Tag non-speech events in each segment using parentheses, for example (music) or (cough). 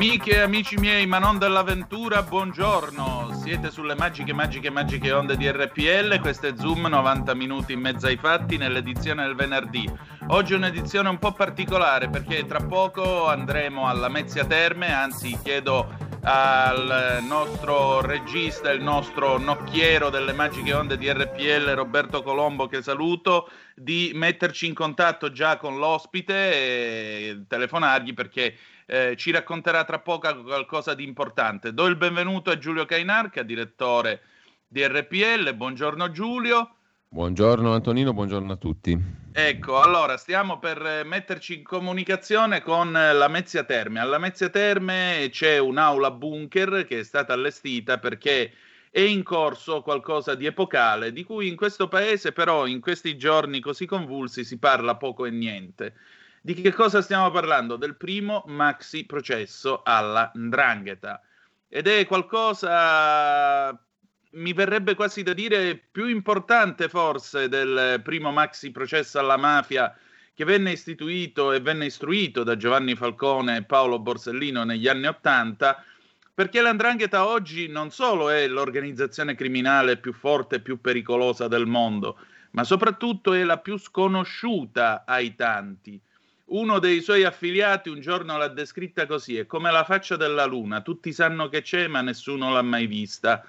Amiche e amici miei, ma non dell'avventura, buongiorno. Siete sulle magiche, magiche, magiche onde di RPL. Questo è Zoom, 90 minuti in mezzo ai fatti, nell'edizione del venerdì. Oggi è un'edizione un po' particolare perché tra poco andremo alla Mezzia Terme, anzi chiedo al nostro regista, il nostro nocchiero delle magiche onde di RPL, Roberto Colombo, che saluto, di metterci in contatto già con l'ospite e telefonargli perché eh, ci racconterà tra poco qualcosa di importante. Do il benvenuto a Giulio Cainarca, direttore di RPL. Buongiorno Giulio. Buongiorno Antonino, buongiorno a tutti. Ecco, allora stiamo per metterci in comunicazione con la Mezzia Terme. Alla Mezzia Terme c'è un'aula bunker che è stata allestita perché è in corso qualcosa di epocale, di cui in questo paese però in questi giorni così convulsi si parla poco e niente. Di che cosa stiamo parlando? Del primo maxi processo alla Ndrangheta. Ed è qualcosa mi verrebbe quasi da dire più importante forse del primo maxi processo alla mafia che venne istituito e venne istruito da Giovanni Falcone e Paolo Borsellino negli anni Ottanta, perché l'andrangheta oggi non solo è l'organizzazione criminale più forte e più pericolosa del mondo, ma soprattutto è la più sconosciuta ai tanti. Uno dei suoi affiliati un giorno l'ha descritta così, è come la faccia della luna, tutti sanno che c'è ma nessuno l'ha mai vista.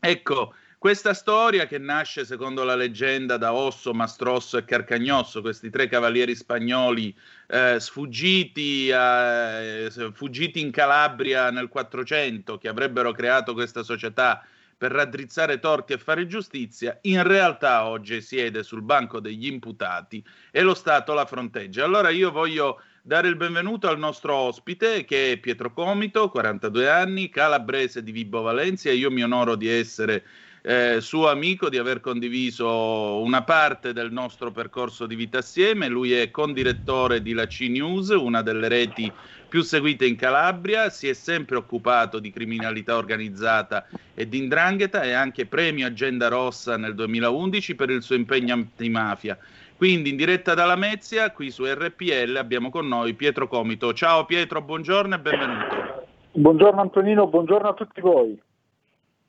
Ecco, questa storia che nasce secondo la leggenda da Osso, Mastrosso e Carcagnosso, questi tre cavalieri spagnoli eh, sfuggiti, eh, fuggiti in Calabria nel 400, che avrebbero creato questa società per raddrizzare torti e fare giustizia, in realtà oggi siede sul banco degli imputati e lo Stato la fronteggia. Allora io voglio dare il benvenuto al nostro ospite che è Pietro Comito, 42 anni, calabrese di Vibo Valencia. Io mi onoro di essere eh, suo amico, di aver condiviso una parte del nostro percorso di vita assieme. Lui è condirettore di la C News, una delle reti più seguite in Calabria, si è sempre occupato di criminalità organizzata e di indrangheta e anche premio Agenda Rossa nel 2011 per il suo impegno antimafia. Quindi in diretta dalla Mezia, qui su RPL, abbiamo con noi Pietro Comito. Ciao Pietro, buongiorno e benvenuto. Buongiorno Antonino, buongiorno a tutti voi.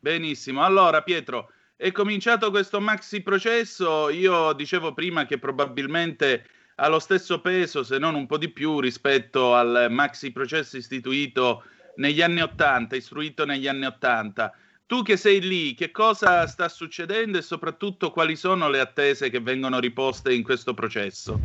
Benissimo, allora Pietro, è cominciato questo maxi processo, io dicevo prima che probabilmente ha lo stesso peso, se non un po' di più, rispetto al maxi processo istituito negli anni Ottanta, istruito negli anni Ottanta. Tu che sei lì, che cosa sta succedendo e soprattutto quali sono le attese che vengono riposte in questo processo?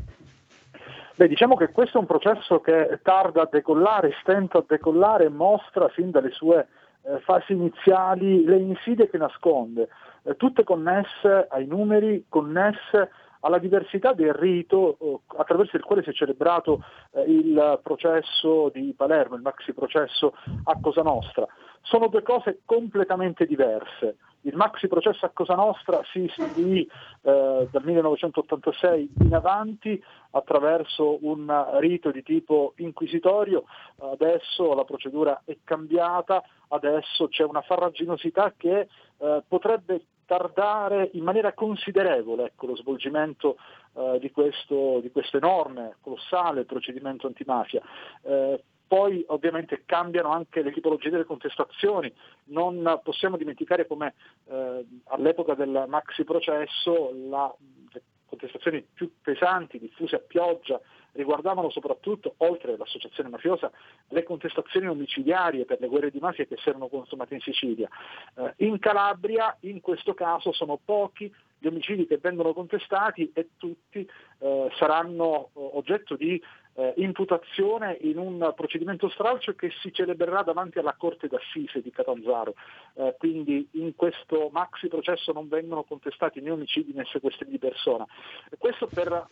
Beh, diciamo che questo è un processo che tarda a decollare, stenta a decollare mostra fin dalle sue eh, fasi iniziali le insidie che nasconde, eh, tutte connesse ai numeri, connesse alla diversità del rito eh, attraverso il quale si è celebrato eh, il processo di Palermo, il maxi processo a Cosa Nostra. Sono due cose completamente diverse. Il maxi processo a Cosa Nostra si istituì eh, dal 1986 in avanti attraverso un rito di tipo inquisitorio, adesso la procedura è cambiata, adesso c'è una farraginosità che eh, potrebbe tardare in maniera considerevole ecco, lo svolgimento eh, di, questo, di, questo, enorme, colossale procedimento antimafia. Eh, poi ovviamente cambiano anche le tipologie delle contestazioni, non possiamo dimenticare come eh, all'epoca del maxi processo la, le contestazioni più pesanti, diffuse a pioggia, riguardavano soprattutto, oltre all'associazione mafiosa, le contestazioni omicidiarie per le guerre di mafia che si erano consumate in Sicilia. Eh, in Calabria, in questo caso, sono pochi gli omicidi che vengono contestati e tutti eh, saranno eh, oggetto di eh, imputazione in un procedimento stralcio che si celebrerà davanti alla Corte d'Assise di Catanzaro. Eh, quindi in questo maxi processo non vengono contestati né omicidi né sequestri di persona. E questo per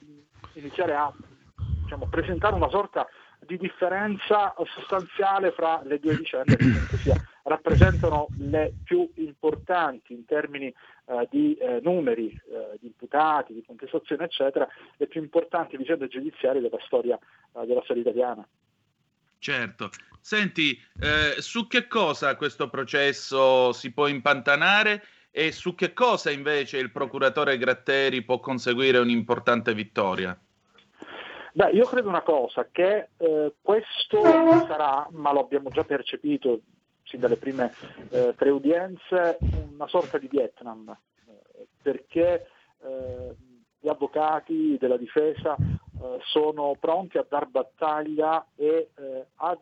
iniziare a diciamo, presentare una sorta di differenza sostanziale fra le due vicende sia, rappresentano le più importanti in termini eh, di eh, numeri, eh, di imputati, di contestazione, eccetera, le più importanti vicende giudiziarie della storia, eh, della storia italiana. Certo. Senti, eh, su che cosa questo processo si può impantanare e su che cosa invece il procuratore Gratteri può conseguire un'importante vittoria? Beh, io credo una cosa, che eh, questo sarà, ma lo abbiamo già percepito sin dalle prime eh, tre udienze, una sorta di Vietnam, eh, perché eh, gli avvocati della difesa sono pronti a dar battaglia e eh, ad,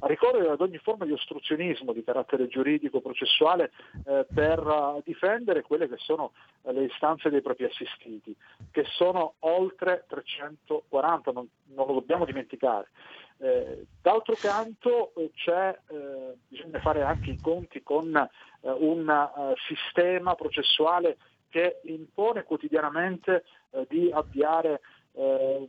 a ricorrere ad ogni forma di ostruzionismo di carattere giuridico processuale eh, per difendere quelle che sono le istanze dei propri assistiti, che sono oltre 340, non, non lo dobbiamo dimenticare. Eh, d'altro canto eh, eh, bisogna fare anche i conti con eh, un sistema processuale che impone quotidianamente eh, di avviare eh,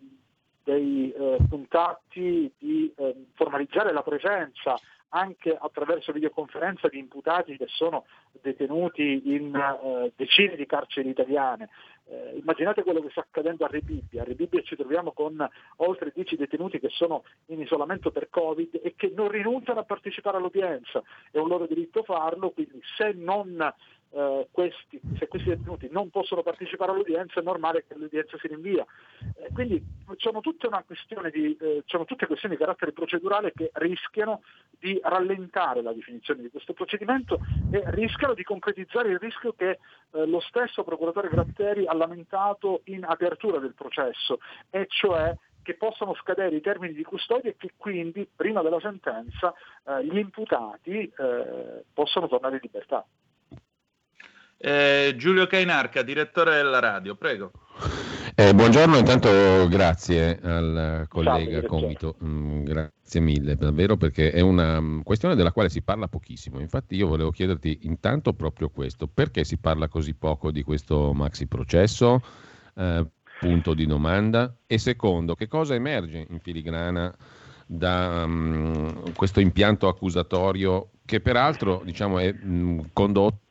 dei eh, contatti, di eh, formalizzare la presenza anche attraverso videoconferenza di imputati che sono detenuti in eh, decine di carceri italiane. Eh, immaginate quello che sta accadendo a Rebibbia. A Rebibbia ci troviamo con oltre 10 detenuti che sono in isolamento per Covid e che non rinunciano a partecipare all'udienza. È un loro diritto farlo, quindi se non eh, questi, se questi detenuti non possono partecipare all'udienza è normale che l'udienza si rinvia. Eh, quindi sono tutte, di, eh, sono tutte questioni di carattere procedurale che rischiano di rallentare la definizione di questo procedimento e rischiano di concretizzare il rischio che eh, lo stesso procuratore Gratteri ha lamentato in apertura del processo, e cioè che possono scadere i termini di custodia e che quindi prima della sentenza eh, gli imputati eh, possano tornare in libertà. Eh, Giulio Cainarca, direttore della radio, prego. Eh, buongiorno, intanto grazie al collega Comito, mm, grazie mille davvero perché è una mm, questione della quale si parla pochissimo. Infatti io volevo chiederti intanto proprio questo, perché si parla così poco di questo maxi processo? Eh, punto di domanda. E secondo, che cosa emerge in filigrana da um, questo impianto accusatorio che peraltro diciamo, è mh, condotto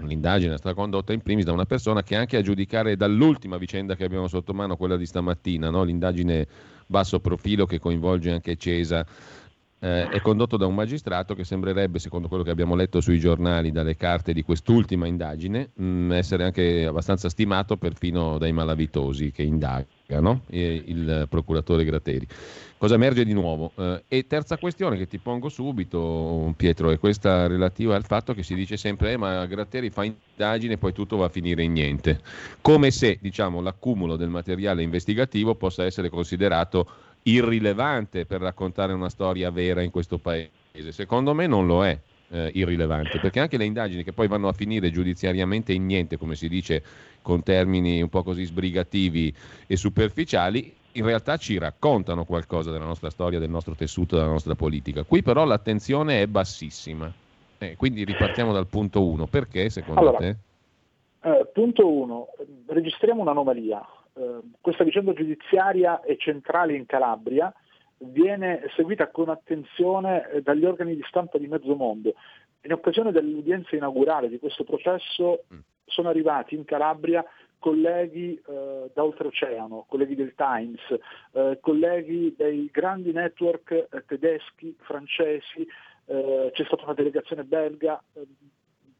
l'indagine è stata condotta in primis da una persona che anche a giudicare dall'ultima vicenda che abbiamo sotto mano, quella di stamattina, no? l'indagine basso profilo che coinvolge anche Cesa, eh, è condotto da un magistrato che sembrerebbe, secondo quello che abbiamo letto sui giornali, dalle carte di quest'ultima indagine, mh, mm, essere anche abbastanza stimato perfino dai malavitosi che indagano, il procuratore Gratteri. Cosa emerge di nuovo? Eh, e terza questione che ti pongo subito, Pietro, è questa relativa al fatto che si dice sempre eh, ma Gratteri fa indagine e poi tutto va a finire in niente. Come se diciamo, l'accumulo del materiale investigativo possa essere considerato irrilevante per raccontare una storia vera in questo paese. Secondo me non lo è. Eh, irrilevante, perché anche le indagini che poi vanno a finire giudiziariamente in niente, come si dice con termini un po' così sbrigativi e superficiali, in realtà ci raccontano qualcosa della nostra storia, del nostro tessuto, della nostra politica. Qui però l'attenzione è bassissima. Eh, quindi ripartiamo dal punto 1. Perché secondo allora, te? Eh, punto 1. Registriamo un'anomalia. Eh, questa vicenda giudiziaria è centrale in Calabria, viene seguita con attenzione eh, dagli organi di stampa di mezzo mondo. In occasione dell'udienza inaugurale di questo processo mm. sono arrivati in Calabria colleghi eh, da oltreoceano, colleghi del Times, eh, colleghi dei grandi network eh, tedeschi, francesi, eh, c'è stata una delegazione belga, eh,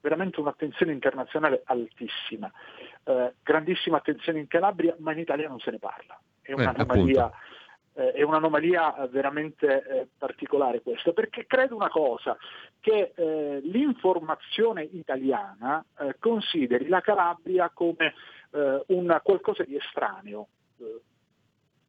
veramente un'attenzione internazionale altissima, eh, grandissima attenzione in Calabria, ma in Italia non se ne parla. È un'anomalia, è un'anomalia veramente particolare questa, perché credo una cosa, che l'informazione italiana consideri la Calabria come eh, una, qualcosa di estraneo. Eh,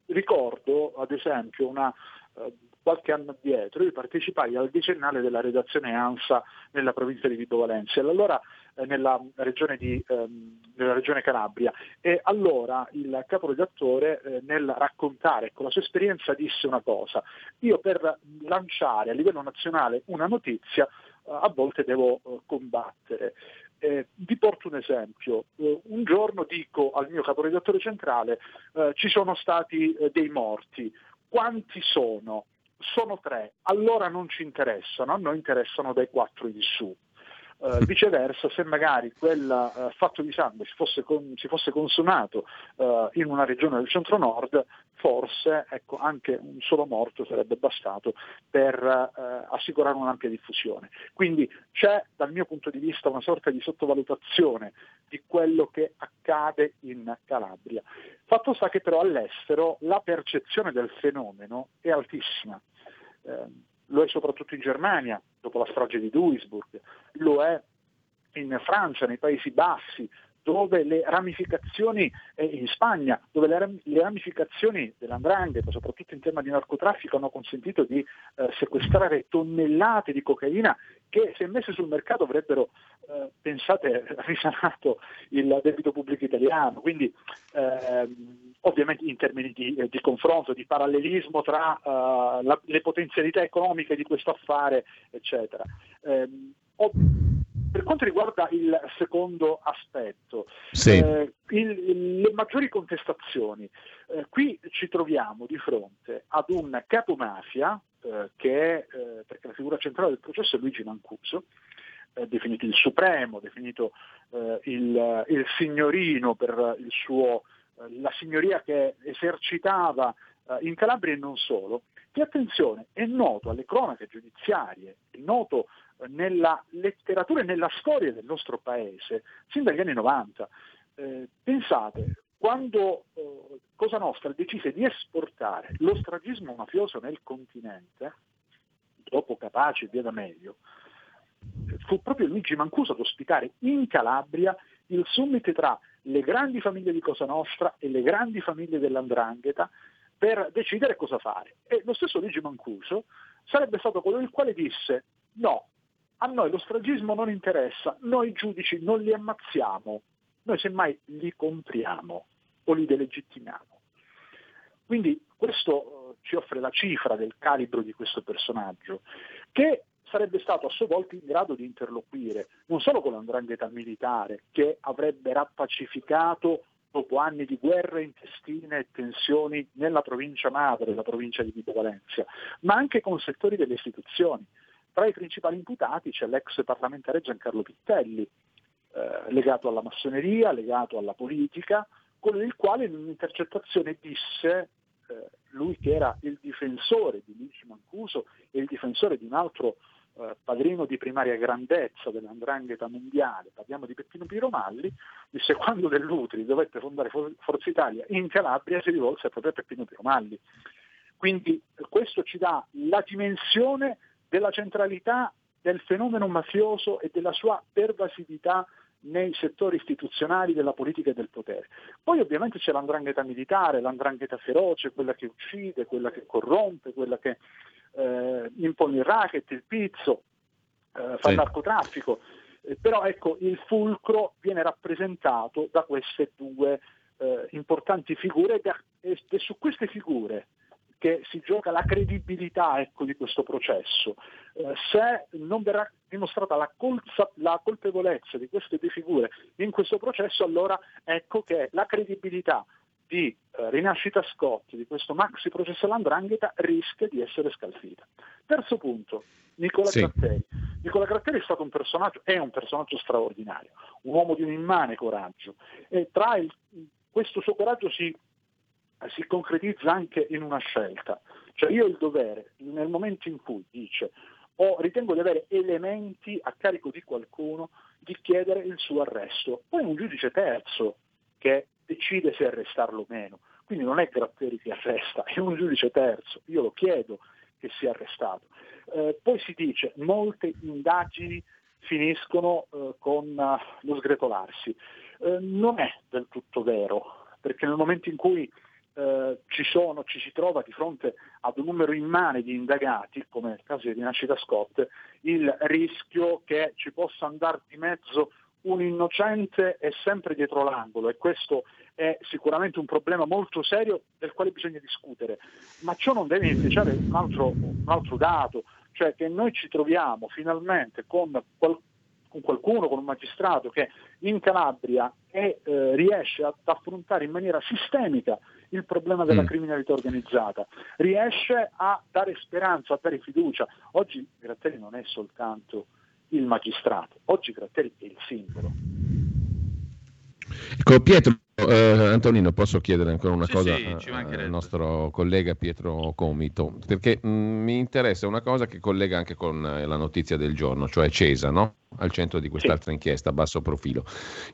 ricordo ad esempio una, eh, qualche anno dietro io partecipai al decennale della redazione ANSA nella provincia di Vibo Valencia, allora eh, nella, regione di, ehm, nella regione Calabria e allora il caporedattore eh, nel raccontare con la sua esperienza disse una cosa, io per lanciare a livello nazionale una notizia eh, a volte devo combattere. Eh, vi porto un esempio. Eh, un giorno dico al mio caporedattore centrale eh, ci sono stati eh, dei morti. Quanti sono? Sono tre. Allora non ci interessano, a noi interessano dai quattro in su. Uh, viceversa, se magari quel uh, fatto di sangue si fosse, con, si fosse consumato uh, in una regione del centro-nord, forse ecco, anche un solo morto sarebbe bastato per assicurare un'ampia diffusione. Quindi c'è dal mio punto di vista una sorta di sottovalutazione di quello che accade in Calabria. Fatto sta che però all'estero la percezione del fenomeno è altissima. Eh, lo è soprattutto in Germania, dopo la strage di Duisburg, lo è in Francia, nei Paesi Bassi, dove le ramificazioni, eh, in Spagna, dove le, le ramificazioni dell'andrangheta, soprattutto in tema di narcotraffico, hanno consentito di eh, sequestrare tonnellate di cocaina che se messe sul mercato avrebbero, eh, pensate, (laughs) risanato il debito pubblico italiano. Quindi ehm, ovviamente in termini di, eh, di, confronto, di parallelismo tra uh, la, le potenzialità economiche di questo affare, eccetera. Eh, ho, per quanto riguarda il secondo aspetto, sì. eh, il, le maggiori contestazioni, eh, qui ci troviamo di fronte ad un capomafia eh, che è, eh, perché la figura centrale del processo è Luigi Mancuso, definito il supremo, definito il, il signorino per il suo la signoria che esercitava eh, in Calabria e non solo, che attenzione, è noto alle cronache giudiziarie, è noto eh, nella letteratura e nella storia del nostro paese, sin dagli anni 90. Eh, pensate, quando eh, Cosa Nostra decise di esportare lo stragismo mafioso nel continente, dopo Capace e via da meglio, fu proprio Luigi Mancuso ad ospitare in Calabria il summit tra le grandi famiglie di Cosa Nostra e le grandi famiglie dell'Andrangheta per decidere cosa fare. E lo stesso Luigi Mancuso sarebbe stato quello il quale disse no, a noi lo stragismo non interessa, noi giudici non li ammazziamo, noi semmai li compriamo o li delegittimiamo. Quindi questo eh, ci offre la cifra del calibro di questo personaggio, che sarebbe stato a sua volta in grado di interloquire non solo con l'andrangheta militare, che avrebbe rappacificato dopo anni di guerre intestine e tensioni nella provincia madre, la provincia di Vibo Valencia, ma anche con settori delle istituzioni. Tra i principali imputati c'è l'ex parlamentare Giancarlo Pittelli, eh, legato alla massoneria, legato alla politica, con il quale in un'intercettazione disse, eh, lui che era il difensore di Luigi Mancuso e il difensore di un altro eh, padrino di primaria grandezza dell'andrangheta mondiale, parliamo di Peppino Piromalli, disse quando Dell'Utri dovette fondare Forza Italia in Calabria si rivolse proprio a Peppino Piromalli. Quindi questo ci dà la dimensione della centralità del fenomeno mafioso e della sua pervasività nei settori istituzionali della politica e del potere. Poi ovviamente c'è l'andrangheta militare, l'andrangheta feroce, quella che uccide, quella che corrompe, quella che eh, impone il racket, il pizzo, eh, fa sì. il narcotraffico, eh, però ecco il fulcro viene rappresentato da queste due eh, importanti figure ed è su queste figure che si gioca la credibilità ecco, di questo processo. Eh, se non verrà dimostrata la, colza, la, colpevolezza di queste due figure in questo processo, allora ecco che la credibilità di eh, Rinascita Scotti, di questo maxi processo all'andrangheta, rischia di essere scalfita. Terzo punto, Nicola sì. Gratteri. Nicola Gratteri è stato un personaggio, è un personaggio straordinario, un uomo di un immane coraggio e tra il, questo suo coraggio si, si concretizza anche in una scelta. Cioè io ho il dovere, nel momento in cui dice o ritengo di avere elementi a carico di qualcuno, di chiedere il suo arresto. Poi un giudice terzo che decide se arrestarlo o meno. Quindi non è Gratteri che arresta, è un giudice terzo, io lo chiedo che sia arrestato. Eh, poi si dice molte indagini finiscono eh, con uh, lo sgretolarsi. Eh, non è del tutto vero, perché nel momento in cui eh, ci, sono, ci si trova di fronte ad un numero immane di indagati, come nel caso di Rinascita Scott, il rischio che ci possa andare di mezzo un innocente è sempre dietro l'angolo. E questo è sicuramente un problema molto serio del quale bisogna discutere, ma ciò non deve inficiare un altro, un altro dato, cioè che noi ci troviamo finalmente con, qual- con qualcuno, con un magistrato che in Calabria è, eh, riesce ad affrontare in maniera sistemica il problema della mm. criminalità organizzata, riesce a dare speranza, a dare fiducia. Oggi Gratteri non è soltanto il magistrato. Oggi Gratteri è il simbolo. Ecco, Pietro, eh, Antonino, posso chiedere ancora una sì, cosa sì, al nostro collega Pietro Comito? Perché mh, mm, mi interessa una cosa che collega anche con eh, la notizia del giorno, cioè Cesa, no? al centro di quest'altra sì. inchiesta a basso profilo.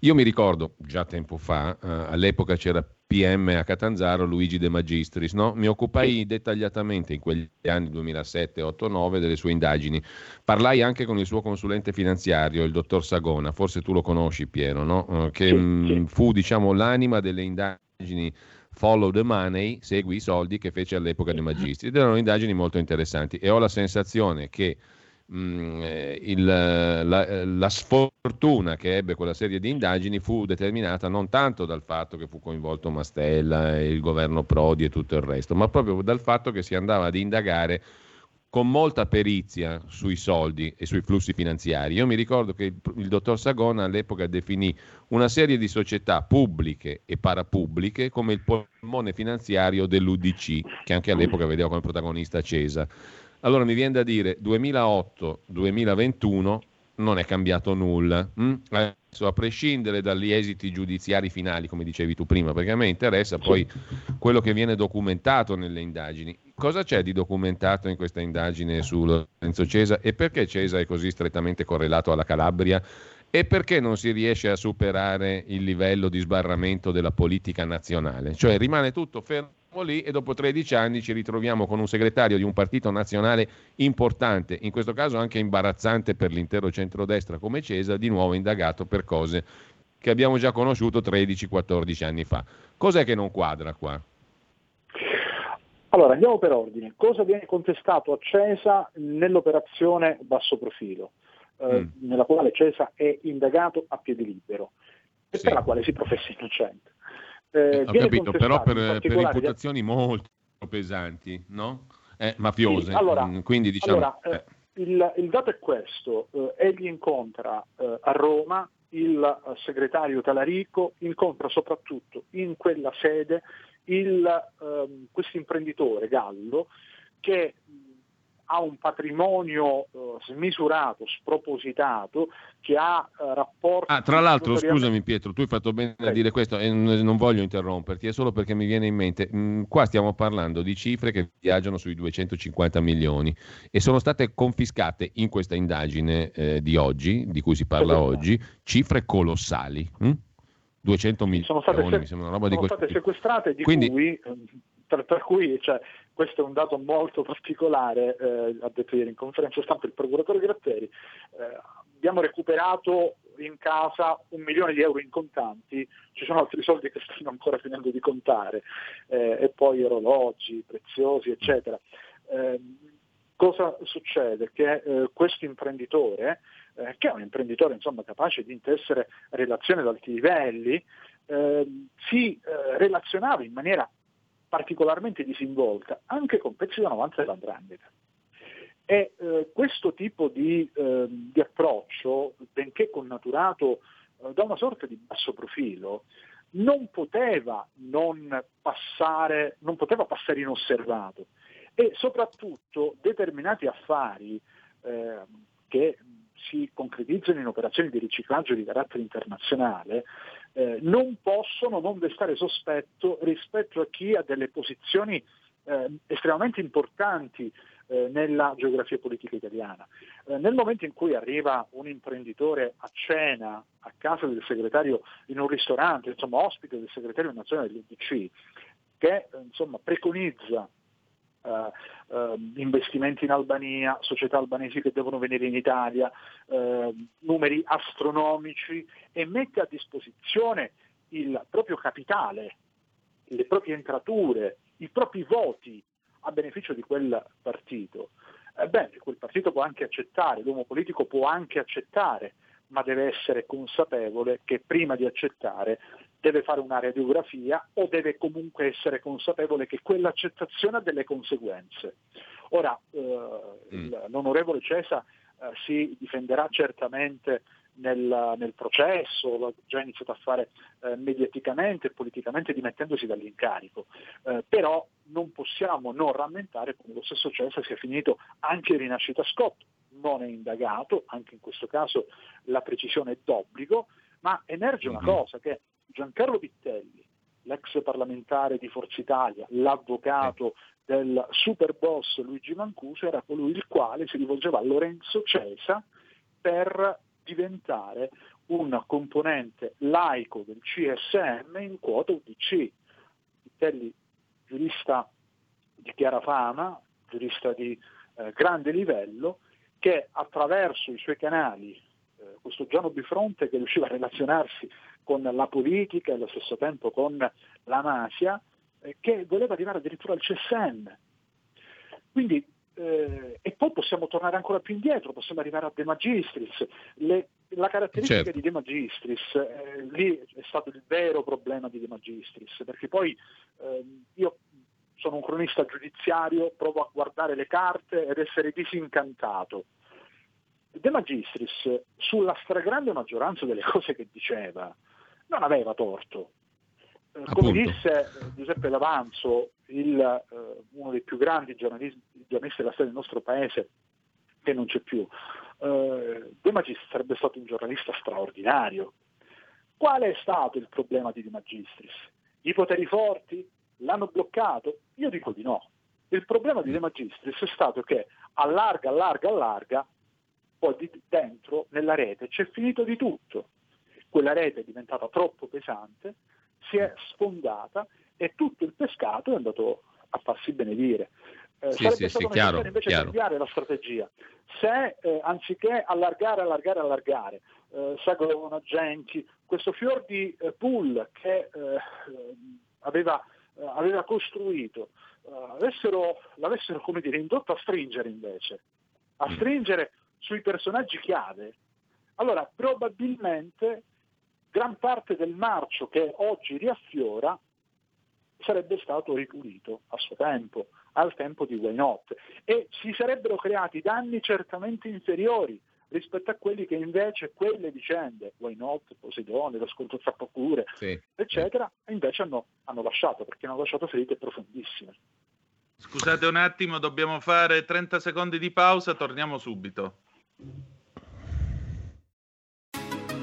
Io mi ricordo, già tempo fa, eh, all'epoca c'era PM a Catanzaro Luigi De Magistris, no? mi occupai dettagliatamente in quegli anni 2007, 8, 9 delle sue indagini. Parlai anche con il suo consulente finanziario, il dottor Sagona, forse tu lo conosci Piero, no? Eh, che sì, mh, fu diciamo, l'anima delle indagini Follow the Money, segui i soldi che fece all'epoca De Magistris. Ed erano indagini molto interessanti e ho la sensazione che Mm, eh, il, la, la, sfortuna che ebbe quella serie di indagini fu determinata non tanto dal fatto che fu coinvolto Mastella e il governo Prodi e tutto il resto, ma proprio dal fatto che si andava ad indagare con molta perizia sui soldi e sui flussi finanziari. Io mi ricordo che il, il dottor Sagona all'epoca definì una serie di società pubbliche e parapubbliche come il polmone finanziario dell'UDC, che anche all'epoca vedeva come protagonista Cesa. Allora mi viene da dire 2008-2021 non è cambiato nulla. Mm? Adesso, a prescindere dagli esiti giudiziari finali, come dicevi tu prima, perché a me interessa poi quello che viene documentato nelle indagini. Cosa c'è di documentato in questa indagine su Lorenzo Cesa e perché Cesa è così strettamente correlato alla Calabria? E perché non si riesce a superare il livello di sbarramento della politica nazionale? Cioè rimane tutto fermo lì e dopo 13 anni ci ritroviamo con un segretario di un partito nazionale importante, in questo caso anche imbarazzante per l'intero centrodestra come Cesa, di nuovo indagato per cose che abbiamo già conosciuto 13-14 anni fa. Cos'è che non quadra qua? Allora, andiamo per ordine. Cosa viene contestato a Cesa nell'operazione basso profilo, eh, mm. nella quale Cesa è indagato a piede libero e sì. per la quale si professa innocente? Eh, Ho capito, però per, per imputazioni molto pesanti, no? Eh, mafiose. Sì, allora, mm, Quindi diciamo... Allora, eh, eh. il, il, dato è questo, eh, egli incontra eh, a Roma il segretario Talarico, incontra soprattutto in quella sede ehm, questo imprenditore Gallo che ha un patrimonio uh, smisurato, spropositato, che ha uh, rapporti... Ah, tra l'altro, scusami Pietro, tu hai fatto bene a dire questo e non voglio interromperti, è solo perché mi viene in mente, mm, qua stiamo parlando di cifre che viaggiano sui 250 milioni e sono state confiscate in questa indagine eh, di oggi, di cui si parla esatto. oggi, cifre colossali. Hm? 200 milioni, sono state, se- sono state sequestrate di Quindi, cui per, per cui cioè, questo è un dato molto particolare, eh, ha detto ieri in conferenza stampa il procuratore Gratteri, eh, abbiamo recuperato in casa un milione di euro in contanti, ci sono altri soldi che stanno ancora finendo di contare, eh, e poi orologi preziosi, eccetera. Eh, cosa succede? Che eh, questo imprenditore, eh, che è un imprenditore insomma, capace di intessere relazioni ad alti livelli, si relazionava in maniera particolarmente disinvolta anche con pezzi 90 dell'andrangheta. E eh, questo tipo di, eh, di, approccio, benché connaturato eh, da una sorta di basso profilo, non poteva, non, passare, non poteva passare inosservato e soprattutto determinati affari eh, che si concretizzano in operazioni di riciclaggio di carattere internazionale eh, non possono non destare sospetto rispetto a chi ha delle posizioni eh, estremamente importanti eh, nella geografia politica italiana. Eh, nel momento in cui arriva un imprenditore a cena a casa del segretario in un ristorante, insomma ospite del segretario nazionale dell'UDC, che eh, insomma, preconizza Uh, uh, investimenti in Albania, società albanesi che devono venire in Italia, uh, numeri astronomici e mette a disposizione il proprio capitale, le proprie entrature, i propri voti a beneficio di quel partito. Ebbene, quel partito può anche accettare, l'uomo politico può anche accettare, ma deve essere consapevole che prima di accettare deve fare una radiografia o deve comunque essere consapevole che quell'accettazione ha delle conseguenze. Ora, eh, mm. l'onorevole Cesa eh, si difenderà certamente nel, nel, processo, l'ha già iniziato a fare eh, mediaticamente e politicamente dimettendosi dall'incarico, eh, però non possiamo non rammentare come lo stesso Cesa sia finito anche in rinascita Scott, non è indagato, anche in questo caso la precisione è d'obbligo, ma emerge una mhm. cosa che Giancarlo Pittelli, l'ex parlamentare di Forza Italia, l'avvocato del super boss Luigi Mancuso, era colui il quale si rivolgeva a Lorenzo Cesa per diventare un componente laico del CSM in quota UDC. Pittelli, giurista di chiara fama, giurista di eh, grande livello, che attraverso i suoi canali, eh, questo Giano Bifronte che riusciva a relazionarsi con la politica e allo stesso tempo con la mafia, eh, che voleva arrivare addirittura al CSM. Quindi, eh, e poi possiamo tornare ancora più indietro, possiamo arrivare a De Magistris. Le, la caratteristica certo. di De Magistris, eh, lì è stato il vero problema di De Magistris, perché poi ehm, io sono un cronista giudiziario, provo a guardare le carte ed essere disincantato. De Magistris, sulla stragrande maggioranza delle (laughs) cose che diceva, non aveva torto. Eh, come disse Giuseppe Lavanzo, il, eh, uno dei più grandi giornalisti, giornalisti, della storia del nostro paese, che non c'è più, eh, De Magistris sarebbe stato un giornalista straordinario. Qual è stato il problema di De Magistris? I poteri forti? L'hanno bloccato? Io dico di no. Il problema di De Magistris è stato che allarga, allarga, allarga, poi dentro, nella rete, c'è finito di tutto quella rete è diventata troppo pesante, si è sfondata e tutto il pescato è andato a farsi benedire. Eh, sì, sarebbe sì, stato sì, chiaro, invece chiaro. cambiare la strategia. Se eh, anziché allargare, allargare, allargare, eh, seguono agenti, questo fior di eh, pool che eh, aveva, eh, aveva, costruito, avessero, l'avessero come dire, indotto a stringere invece, a mm. stringere sui personaggi chiave, allora probabilmente gran parte del marcio che oggi riaffiora sarebbe stato ripulito a suo tempo, al tempo di Why Not, e si sarebbero creati danni certamente inferiori rispetto a quelli che invece quelle vicende, Why Not, Poseidone, lo scontro tra procure, sì. eccetera, invece hanno, hanno lasciato, perché hanno lasciato ferite profondissime. Scusate un attimo, dobbiamo fare 30 secondi di pausa, torniamo subito.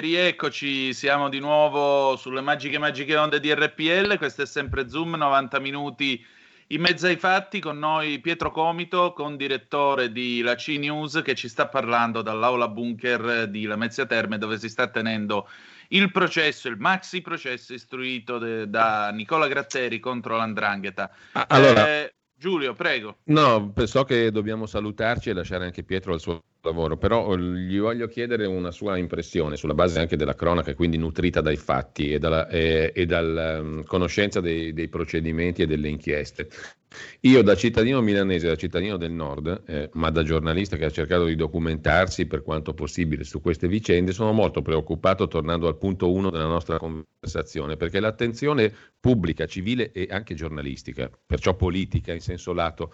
rieccoci, siamo di nuovo sulle magiche magiche onde di RPL, questo è sempre Zoom, 90 minuti in mezzo ai fatti, con noi Pietro Comito, con direttore di La C News, che ci sta parlando dall'aula bunker di Lamezia Terme, dove si sta tenendo il processo, il maxi processo istruito de, da Nicola Gratteri contro l'Andrangheta. Ah, allora, eh, Giulio, prego. No, so che dobbiamo salutarci e lasciare anche Pietro al suo lavoro, però eh, gli voglio chiedere una sua impressione sulla base anche della cronaca, quindi nutrita dai fatti e dalla e, e dal, um, conoscenza dei, dei, procedimenti e delle inchieste. Io da cittadino milanese, da cittadino del nord, eh, ma da giornalista che ha cercato di documentarsi per quanto possibile su queste vicende, sono molto preoccupato tornando al punto uno della nostra conversazione, perché l'attenzione pubblica, civile e anche giornalistica, perciò politica in senso lato,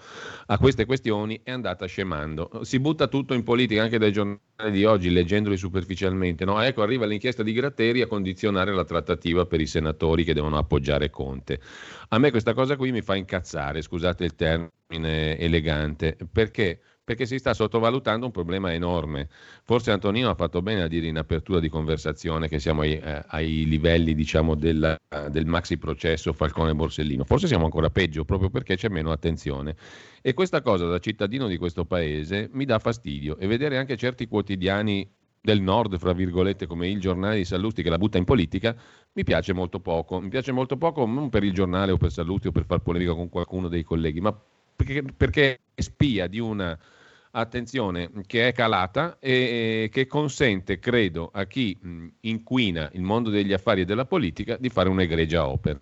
a queste questioni è andata scemando. Si butta tutto in politica anche dai giornali di oggi, leggendoli superficialmente. No? Ecco, arriva l'inchiesta di Gratteri a condizionare la trattativa per i senatori che devono appoggiare Conte. A me questa cosa qui mi fa incazzare, scusate il termine elegante, perché? Perché si sta sottovalutando un problema enorme. Forse Antonino ha fatto bene a dire in apertura di conversazione che siamo ai, eh, ai livelli diciamo, del, del maxi processo Falcone-Borsellino. Forse siamo ancora peggio proprio perché c'è meno attenzione. E questa cosa da cittadino di questo paese mi dà fastidio e vedere anche certi quotidiani del nord, fra virgolette, come il giornale di Sallusti che la butta in politica, mi piace molto poco. Mi piace molto poco non per il giornale o per Sallusti o per far polemica con qualcuno dei colleghi, ma perché, è spia di una attenzione che è calata e che consente, credo, a chi inquina il mondo degli affari e della politica di fare un'egregia opera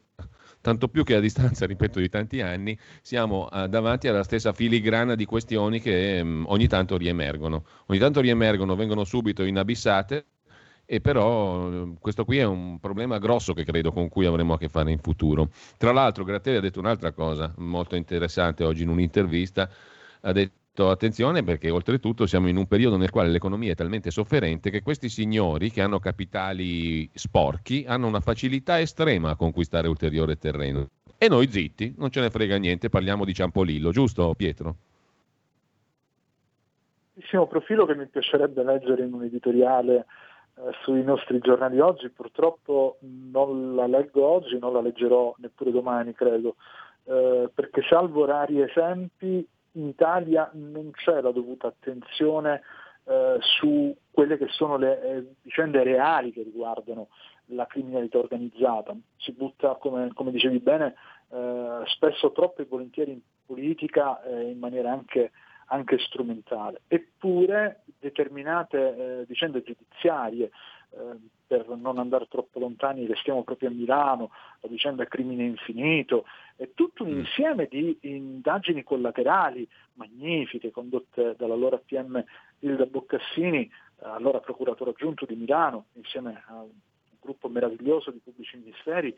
tanto più che a distanza, (laughs) ripeto, di tanti anni, siamo davanti alla stessa filigrana di questioni che ogni tanto riemergono. Ogni tanto riemergono, vengono subito inabissate, e però ehm, questo qui è un problema grosso che credo con cui avremo a che fare in futuro. Tra l'altro Gratteri ha detto un'altra cosa molto interessante oggi in un'intervista, ha detto attenzione perché oltretutto siamo in un periodo nel quale l'economia è talmente sofferente che questi signori che hanno capitali sporchi hanno una facilità estrema a conquistare ulteriore terreno. E noi zitti, non ce ne frega niente, parliamo di Ciampolillo, giusto Pietro? Bellissimo profilo che mi piacerebbe leggere in un editoriale sui nostri giornali oggi, purtroppo non la leggo oggi, non la leggerò neppure domani credo, eh, perché salvo rari esempi in Italia non c'è la dovuta attenzione eh, su quelle che sono le eh, vicende reali che riguardano la criminalità organizzata. Si butta, come, come dicevi bene, eh, spesso troppo e volentieri in politica eh, in maniera anche, anche, strumentale. Eppure determinate eh, vicende giudiziarie eh, per non andare troppo lontani, restiamo proprio a Milano, la vicenda Crimine Infinito, è tutto un mm. insieme di indagini collaterali magnifiche condotte dall'allora PM Ilda Boccassini, allora procuratore aggiunto di Milano, insieme a un gruppo meraviglioso di pubblici ministeri,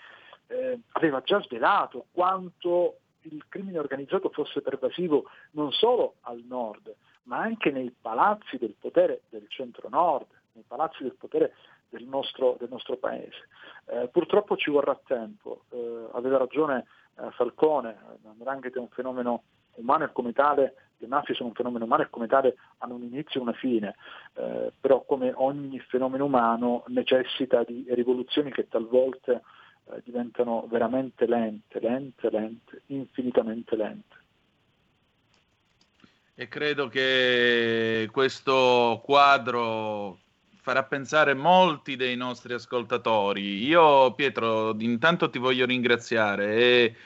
eh, aveva già svelato quanto il crimine organizzato fosse pervasivo non solo al nord, ma anche nei palazzi del potere del centro-nord, nei palazzi del potere del nostro, del nostro paese. Eh, purtroppo ci vorrà tempo, eh, aveva ragione eh, Falcone, la Ndrangheta è un fenomeno umano e come tale, le mafie sono un fenomeno umano e come tale hanno un inizio e una fine, eh, però come ogni fenomeno umano necessita di rivoluzioni che talvolta eh, diventano veramente lente, lente, lente, infinitamente lente. E credo che questo quadro farà pensare molti dei nostri ascoltatori. Io, Pietro, intanto ti voglio ringraziare e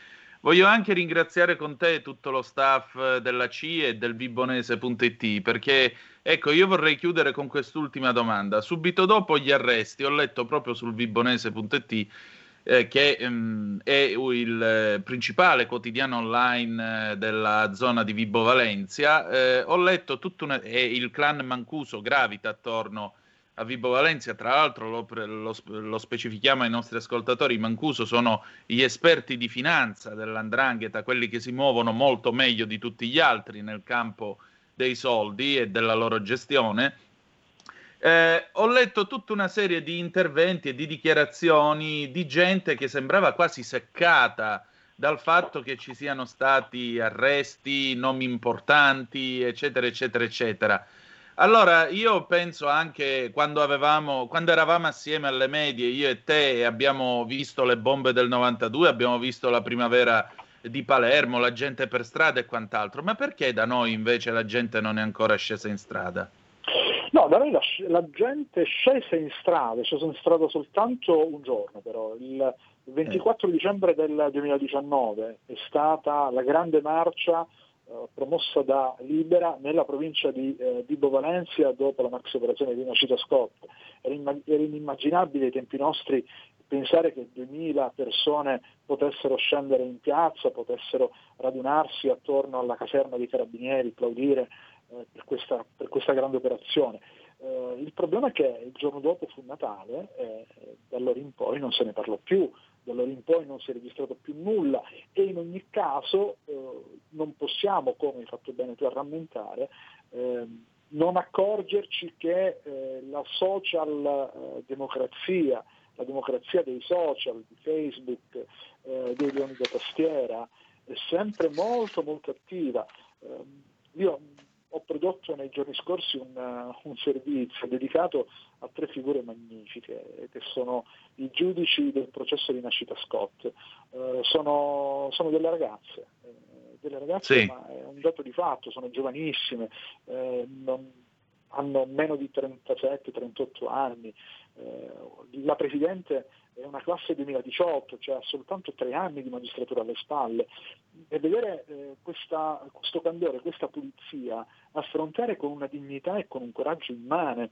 voglio anche ringraziare con te tutto lo staff della CIE e del Vibonese.it perché, ecco, io vorrei chiudere con quest'ultima domanda. Subito dopo gli arresti, ho letto proprio sul Vibonese.it eh, che ehm, è il principale quotidiano online eh, della zona di Vibo Valencia, eh, ho letto tutto una, e il clan Mancuso gravita attorno a Vibo Valencia, tra l'altro lo, lo, lo, specifichiamo ai nostri ascoltatori, Mancuso sono gli esperti di finanza dell'andrangheta, quelli che si muovono molto meglio di tutti gli altri nel campo dei soldi e della loro gestione. Eh, ho letto tutta una serie di interventi e di dichiarazioni di gente che sembrava quasi seccata dal fatto che ci siano stati arresti, nomi importanti, eccetera, eccetera, eccetera. Allora, io penso anche quando, avevamo, quando eravamo assieme alle medie, io e te, e abbiamo visto le bombe del 92, abbiamo visto la primavera di Palermo, la gente per strada e quant'altro, ma perché da noi invece la gente non è ancora scesa in strada? No, da noi la, la gente scese in strada, è scesa in strada soltanto un giorno però, il 24 eh. dicembre del 2019 è stata la grande marcia eh, promossa da Libera nella provincia di eh, Vibo Valencia dopo la maxi operazione di Nacita Scott. Era, immag- era inimmaginabile ai tempi nostri pensare che 2000 persone potessero scendere in piazza, potessero radunarsi attorno alla caserma dei carabinieri, applaudire eh, per, questa, per, questa, grande operazione. Eh, il problema è che il giorno dopo fu Natale e da allora in poi non se ne parlò più, da allora in poi non si è registrato più nulla e in ogni caso eh, non possiamo, come hai fatto bene tu a rammentare, eh, non accorgerci che eh, la social eh, democrazia, la democrazia dei social, di Facebook, eh, dei leoni da tastiera, è sempre molto molto attiva. Ehm, io ho prodotto nei giorni scorsi un, uh, un, servizio dedicato a tre figure magnifiche che sono i giudici del processo di nascita Scott. Uh, sono, sono, delle ragazze, eh, delle ragazze sì. ma è un dato di fatto, sono giovanissime, eh, non, hanno meno di 37-38 anni. Eh, la Presidente è una classe 2018, cioè ha soltanto tre anni di magistratura alle spalle. E vedere eh, questa, questo candore, questa pulizia, affrontare con una dignità e con un coraggio immane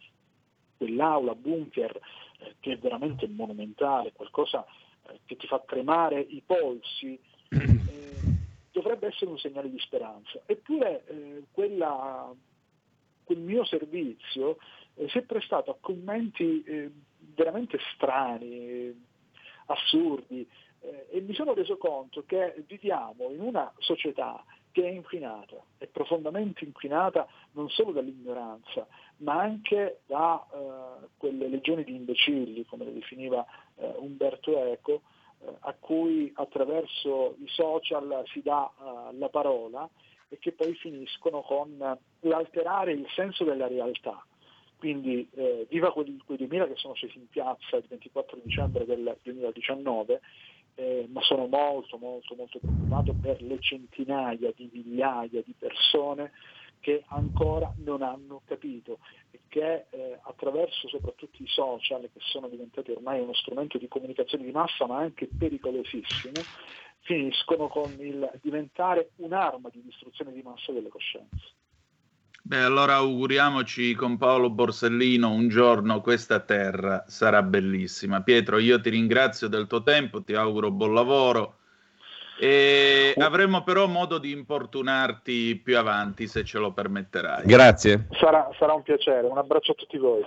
quell'aula bunker, eh, che è veramente monumentale, qualcosa eh, che ti fa tremare i polsi, eh, dovrebbe essere un segnale di speranza. Eppure eh, quella, quel mio servizio si è prestato a commenti eh, veramente strani, assurdi, eh, e mi sono reso conto che viviamo in una società che è inquinata, è profondamente inquinata non solo dall'ignoranza, ma anche da eh, quelle legioni di imbecilli, come le definiva eh, Umberto Eco, eh, a cui attraverso i social si dà uh, la parola e che poi finiscono con l'alterare il senso della realtà. Quindi eh, viva quei, quei 2000 che sono scesi in piazza il 24 dicembre del 2019, eh, ma sono molto molto molto preoccupato per le centinaia di migliaia di persone che ancora non hanno capito e che eh, attraverso soprattutto i social, che sono diventati ormai uno strumento di comunicazione di massa ma anche pericolosissimo, finiscono con il diventare un'arma di distruzione di massa delle coscienze. Beh, allora auguriamoci con Paolo Borsellino un giorno questa terra sarà bellissima. Pietro, io ti ringrazio del tuo tempo, ti auguro buon lavoro e avremo però modo di importunarti più avanti se ce lo permetterai. Grazie. Sarà, sarà un piacere, un abbraccio a tutti voi.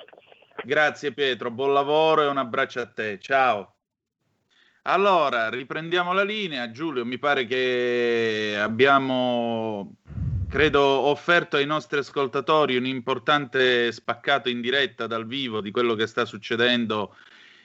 Grazie Pietro, buon lavoro e un abbraccio a te. Ciao. Allora, riprendiamo la linea. Giulio, mi pare che abbiamo, credo, offerto ai nostri ascoltatori un importante spaccato in diretta dal vivo di quello che sta succedendo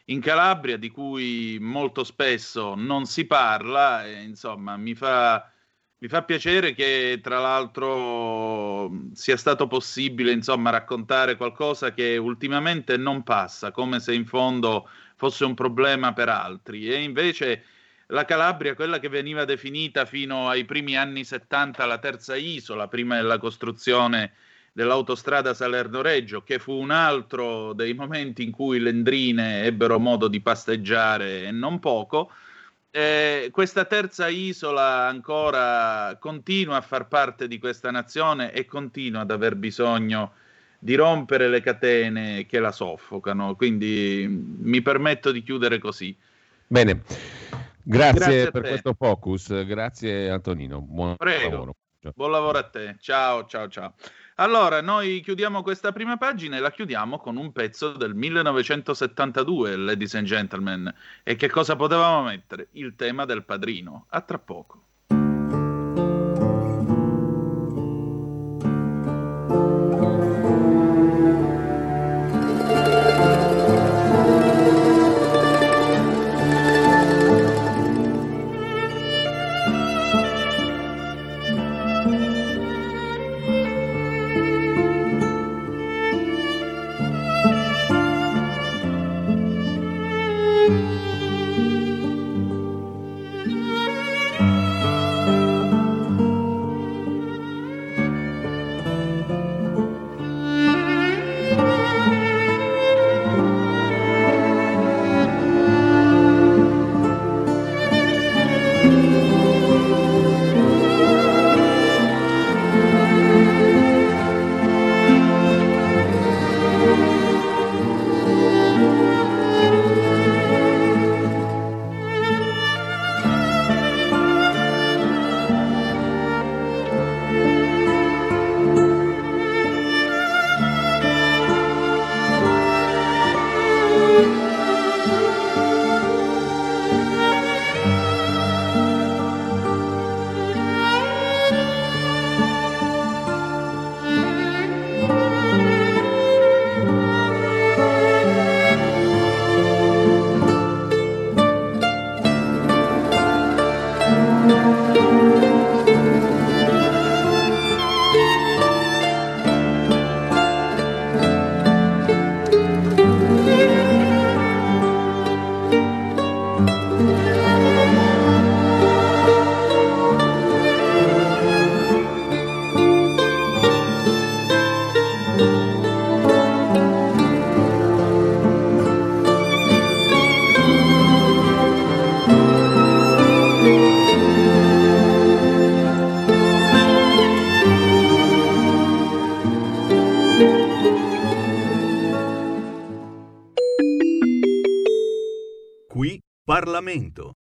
in Calabria di cui molto spesso non si parla e insomma mi fa, mi fa piacere che tra l'altro sia stato possibile insomma raccontare qualcosa che ultimamente non passa come se in fondo fosse un problema per altri. E invece la Calabria, quella che veniva definita fino ai primi anni 70 la terza isola, prima della costruzione dell'autostrada Salerno-Reggio, che fu un altro dei momenti in cui le Endrine ebbero modo di pasteggiare e non poco. Eh, questa terza isola ancora continua a far parte di questa nazione e continua ad aver bisogno di rompere le catene che la soffocano. Quindi mi permetto di chiudere così. Bene, grazie, grazie per questo focus, grazie Antonino, buon Prego. lavoro. Buon lavoro a te, ciao ciao ciao. Allora, noi chiudiamo questa prima pagina e la chiudiamo con un pezzo del 1972, ladies and gentlemen. E che cosa potevamo mettere? Il tema del padrino. A tra poco. Parlamento.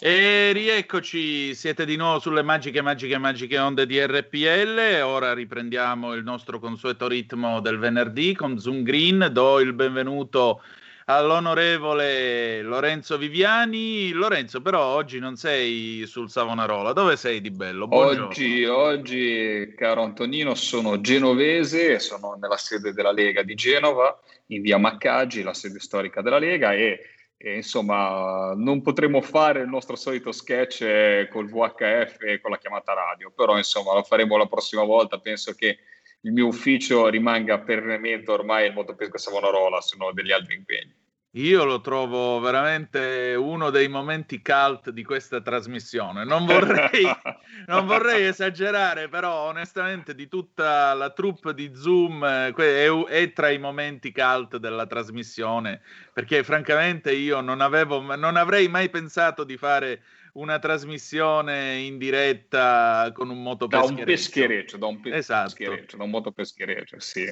E rieccoci, siete di nuovo sulle magiche, magiche, magiche onde di RPL. Ora riprendiamo il nostro consueto ritmo del venerdì con Zoom Green. Do il benvenuto all'onorevole Lorenzo Viviani. Lorenzo, però oggi non sei sul Savonarola, dove sei di bello? Buongiorno. Oggi, oggi, caro Antonino, sono genovese, sono nella sede della Lega di Genova, in via Maccaggi, la sede storica della Lega e e, insomma, non potremo fare il nostro solito sketch eh, col VHF e con la chiamata radio, però insomma lo faremo la prossima volta. Penso che il mio ufficio rimanga perennemente ormai il motopesca Savonarola, sono degli altri impegni. Io lo trovo veramente uno dei momenti cult di questa trasmissione. Non vorrei, (laughs) non vorrei esagerare, però onestamente di tutta la troupe di Zoom è, è, tra i momenti cult della trasmissione, perché francamente io non, avevo, non avrei mai pensato di fare una trasmissione in diretta con un motopeschereccio. Da un peschereccio, da un peschereccio, esatto. da un motopeschereccio, sì.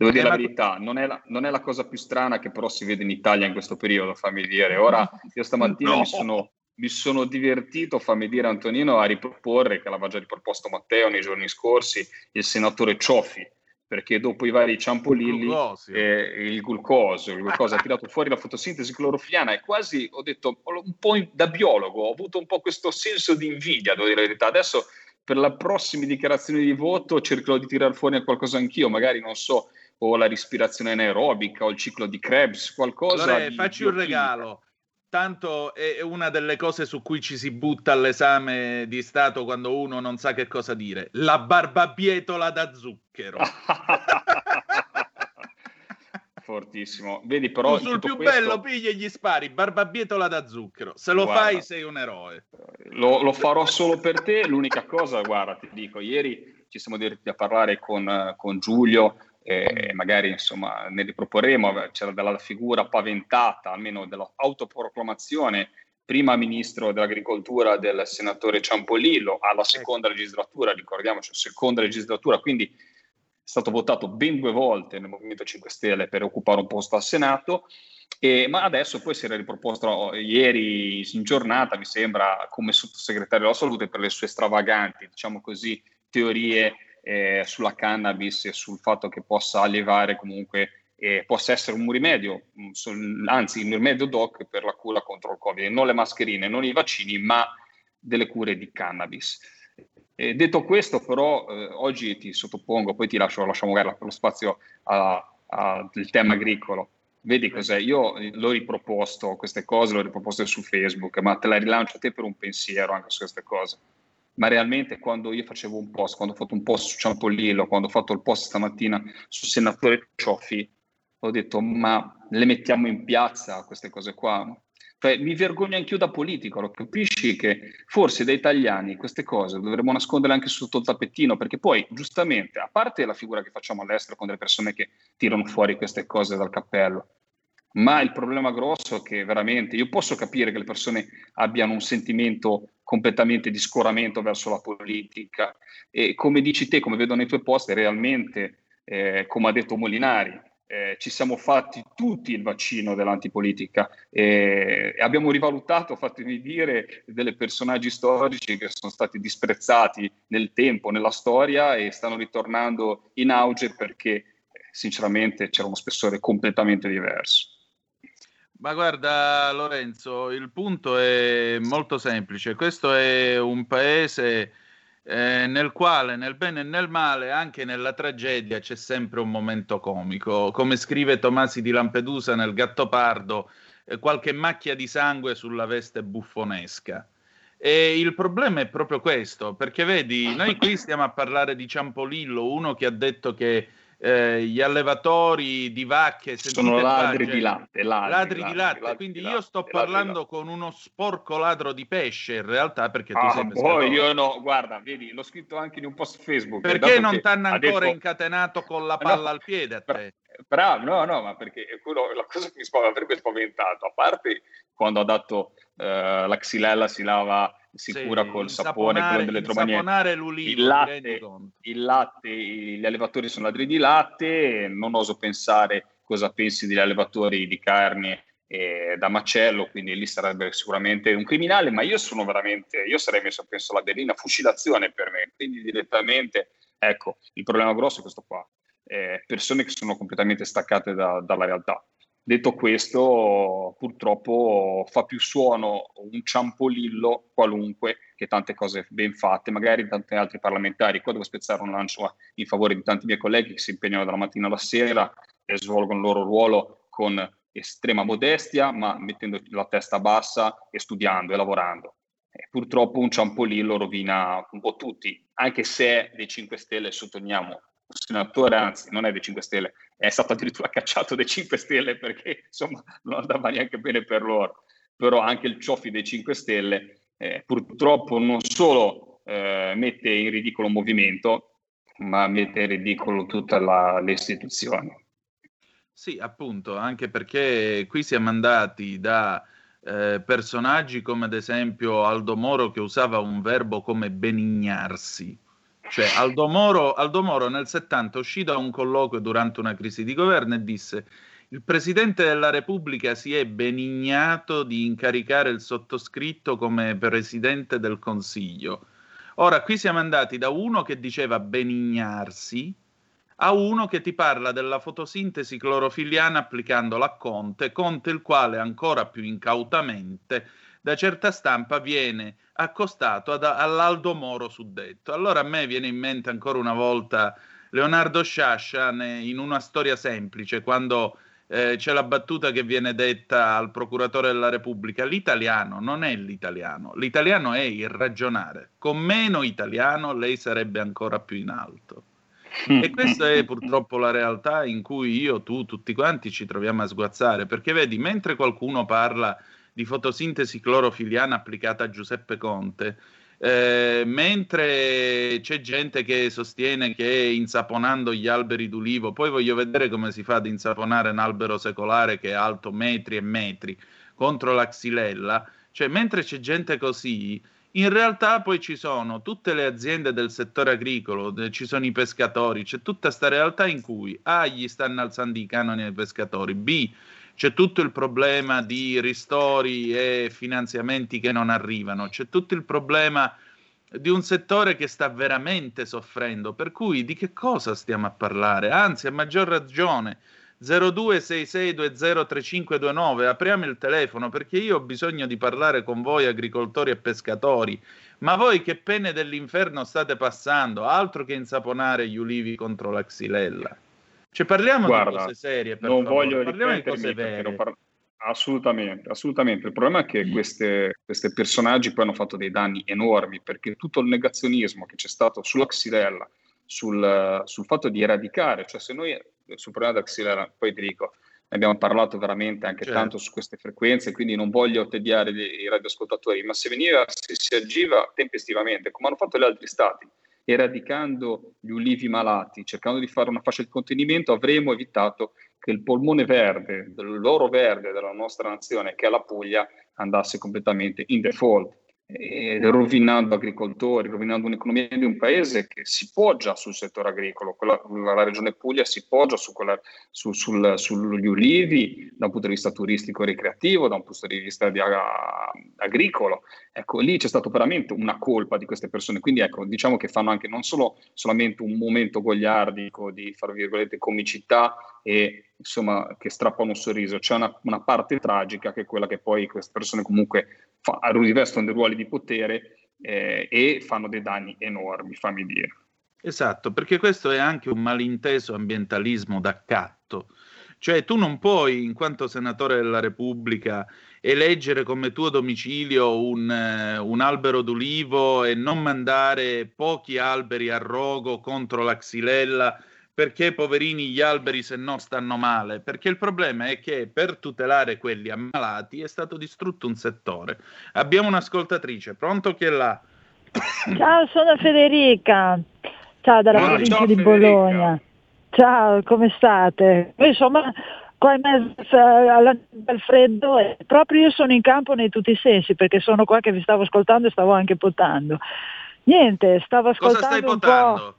Devo dire eh, la verità, non è la, non è la, cosa più strana che però si vede in Italia in questo periodo, fammi dire. Ora, (laughs) io stamattina no. mi, sono, mi, sono, divertito, fammi dire Antonino, a riproporre, che l'aveva già riproposto Matteo nei giorni scorsi, il senatore Cioffi, perché dopo i vari ciampolilli, eh, il glucosio, il glucosio ha tirato fuori la fotosintesi clorofiliana e quasi, ho detto, un po' in, da biologo, ho avuto un po' questo senso di invidia, devo dire la verità. Adesso per le prossime dichiarazioni di voto cercherò di tirare fuori qualcosa anch'io, magari non so, o la respirazione anaerobica o il ciclo di Krebs, qualcosa. Allora, di facci un regalo. Tanto è una delle cose su cui ci si butta all'esame di Stato quando uno non sa che cosa dire. La barbabietola da zucchero. (laughs) Fortissimo. Vedi però... Tu sul più questo... bello pigli e gli spari, barbabietola da zucchero. Se lo guarda, fai sei un eroe. Lo, lo, farò solo per te. L'unica cosa, guarda, ti dico, ieri ci siamo divertiti a parlare con, con Giulio e magari insomma ne riproporremo, c'era della figura paventata, almeno dell'autoproclamazione, prima ministro dell'agricoltura del senatore Ciampolillo, alla seconda legislatura, ricordiamoci, seconda legislatura, quindi è stato votato ben due volte nel Movimento 5 Stelle per occupare un posto al Senato, e, ma adesso poi si era riproposto ieri in giornata, mi sembra, come sottosegretario della salute per le sue stravaganti, diciamo così, teorie eh, sulla cannabis e sul fatto che possa allevare comunque eh, possa essere un rimedio, anzi un rimedio doc per la cura contro il Covid, non le mascherine, non i vaccini, ma delle cure di cannabis. E detto questo, però, eh, oggi ti sottopongo, poi ti lascio, lascio magari lo spazio al tema agricolo. Vedi cos'è? Io l'ho riproposto queste cose, l'ho riproposto su Facebook, ma te la rilancio a te per un pensiero anche su queste cose ma realmente quando io facevo un post, quando ho fatto un post su Ciampolillo, quando ho fatto il post stamattina sul senatore Cioffi, ho detto ma le mettiamo in piazza queste cose qua? Cioè, mi vergogno anch'io da politico, lo capisci che forse da italiani queste cose dovremmo nasconderle anche sotto il tappettino, perché poi giustamente, a parte la figura che facciamo all'estero con delle persone che tirano fuori queste cose dal cappello, ma il problema grosso è che veramente io posso capire che le persone abbiano un sentimento completamente di scoramento verso la politica e come dici te, come vedo nei tuoi post, realmente, eh, come ha detto Molinari, eh, ci siamo fatti tutti il vaccino dell'antipolitica e abbiamo rivalutato, fatemi dire, delle personaggi storici che sono stati disprezzati nel tempo, nella storia e stanno ritornando in auge perché eh, sinceramente c'era uno spessore completamente diverso. Ma guarda Lorenzo, il punto è molto semplice. Questo è un paese eh, nel quale nel bene e nel male, anche nella tragedia, c'è sempre un momento comico. Come scrive Tomasi di Lampedusa nel Gattopardo, eh, qualche macchia di sangue sulla veste buffonesca. E il problema è proprio questo, perché vedi, noi qui stiamo a parlare di Ciampolillo, uno che ha detto che eh, gli allevatori di vacche sono ladri di latte, ladri, ladri, ladri di latte. Ladri quindi di io sto parlando con uno sporco ladro di pesce in realtà perché tu ah, sei pescatore. Poi io no, guarda, vedi, l'ho scritto anche in un post Facebook. Perché non ti hanno ancora detto... incatenato con la palla no, al piede a te? Bravo, no, no, ma perché quello, la cosa che mi avrebbe spaventato, a parte quando ha dato eh, la xylella si lava si sì, col sapone, quello dell'elettromagnetico. l'ulivo, il latte, il latte, gli allevatori sono ladri di latte, non oso pensare cosa pensi degli allevatori di carne eh, da macello, quindi lì sarebbe sicuramente un criminale, ma io sono veramente, io sarei messo, penso, la berlina, fucilazione per me, quindi direttamente, ecco, il problema grosso è questo qua, eh, persone che sono completamente staccate da, dalla realtà. Detto questo, purtroppo fa più suono un ciampolillo qualunque che tante cose ben fatte, magari tanti altri parlamentari. Qua devo spezzare un lancio in favore di tanti miei colleghi che si impegnano dalla mattina alla sera e svolgono il loro ruolo con estrema modestia, ma mettendo la testa bassa e studiando e lavorando. E purtroppo un ciampolillo rovina un po' tutti, anche se dei 5 Stelle, sottolineiamo, senatore, anzi non è dei 5 Stelle, è stato addirittura cacciato dai 5 Stelle perché insomma non andava neanche bene per loro. Però anche il cioffi dei 5 Stelle eh, purtroppo non solo eh, mette in ridicolo un movimento, ma mette in ridicolo tutte le istituzioni. Sì, appunto, anche perché qui siamo andati da eh, personaggi come ad esempio Aldo Moro che usava un verbo come benignarsi cioè, Aldo Moro, Aldo Moro nel 70 uscì da un colloquio durante una crisi di governo e disse il Presidente della Repubblica si è benignato di incaricare il sottoscritto come Presidente del Consiglio. Ora, qui siamo andati da uno che diceva benignarsi a uno che ti parla della fotosintesi clorofiliana applicandola a Conte, Conte il quale ancora più incautamente da certa stampa viene accostato ad, all'Aldo Moro suddetto. Allora a me viene in mente ancora una volta Leonardo Sciascia in una storia semplice, quando eh, c'è la battuta che viene detta al procuratore della Repubblica, l'italiano non è l'italiano, l'italiano è il ragionare, con meno italiano lei sarebbe ancora più in alto. E questa è purtroppo la realtà in cui io, tu, tutti quanti ci troviamo a sguazzare, perché vedi, mentre qualcuno parla di fotosintesi clorofiliana applicata a Giuseppe Conte, eh, mentre c'è gente che sostiene che insaponando gli alberi d'ulivo, poi voglio vedere come si fa ad insaponare un albero secolare che è alto metri e metri contro la xylella, cioè mentre c'è gente così, in realtà poi ci sono tutte le aziende del settore agricolo, ci sono i pescatori, c'è tutta questa realtà in cui A gli stanno alzando i canoni ai pescatori, B c'è tutto il problema di ristori e finanziamenti che non arrivano, c'è tutto il problema di un settore che sta veramente soffrendo, per cui di che cosa stiamo a parlare? Anzi, a maggior ragione, 0266203529, apriamo il telefono perché io ho bisogno di parlare con voi agricoltori e pescatori, ma voi che pene dell'inferno state passando, altro che insaponare gli ulivi contro la xylella? Cioè, parliamo Guarda, di cose serie, non favore. voglio parliamo di cose vere. Par- assolutamente, assolutamente. Il problema è che mm. questi personaggi poi hanno fatto dei danni enormi perché tutto il negazionismo che c'è stato sulla xylella, sul, sul fatto di eradicare, cioè se noi sul problema della xylella, poi ti dico, ne abbiamo parlato veramente anche certo. tanto su queste frequenze, quindi non voglio tediare i radioascoltatori, ma se veniva, se si agiva tempestivamente, come hanno fatto gli altri stati, eradicando gli ulivi malati, cercando di fare una fascia di contenimento, avremo evitato che il polmone verde, l'oro verde della nostra nazione, che è la Puglia, andasse completamente in default rovinando agricoltori, rovinando un'economia di un paese che si poggia sul settore agricolo. Quella, la regione Puglia si poggia su quella, su, sul, sugli ulivi da un punto di vista turistico e ricreativo, da un punto di vista di, a, agricolo. Ecco, lì c'è stata veramente una colpa di queste persone. Quindi ecco, diciamo che fanno anche non solo solamente un momento gogliardico di, fra virgolette, comicità e insomma che strappano un sorriso, c'è una, una parte tragica che è quella che poi queste persone comunque fa, rivestono dei ruoli di potere eh, e fanno dei danni enormi, fammi dire. Esatto, perché questo è anche un malinteso ambientalismo d'accatto. Cioè tu non puoi, in quanto senatore della Repubblica, eleggere come tuo domicilio un, uh, un, albero d'ulivo e non mandare pochi alberi a rogo contro la xylella perché poverini gli alberi se no stanno male? Perché il problema è che per tutelare quelli ammalati è stato distrutto un settore. Abbiamo un'ascoltatrice, pronto chi è là? Ciao, sono Federica. Ciao dalla provincia di Federica. Bologna. Ciao, come state? Insomma, qua in mezzo al freddo e proprio io sono in campo nei tutti i sensi perché sono qua che vi stavo ascoltando e stavo anche potando. Niente, stavo ascoltando Cosa stai un potando?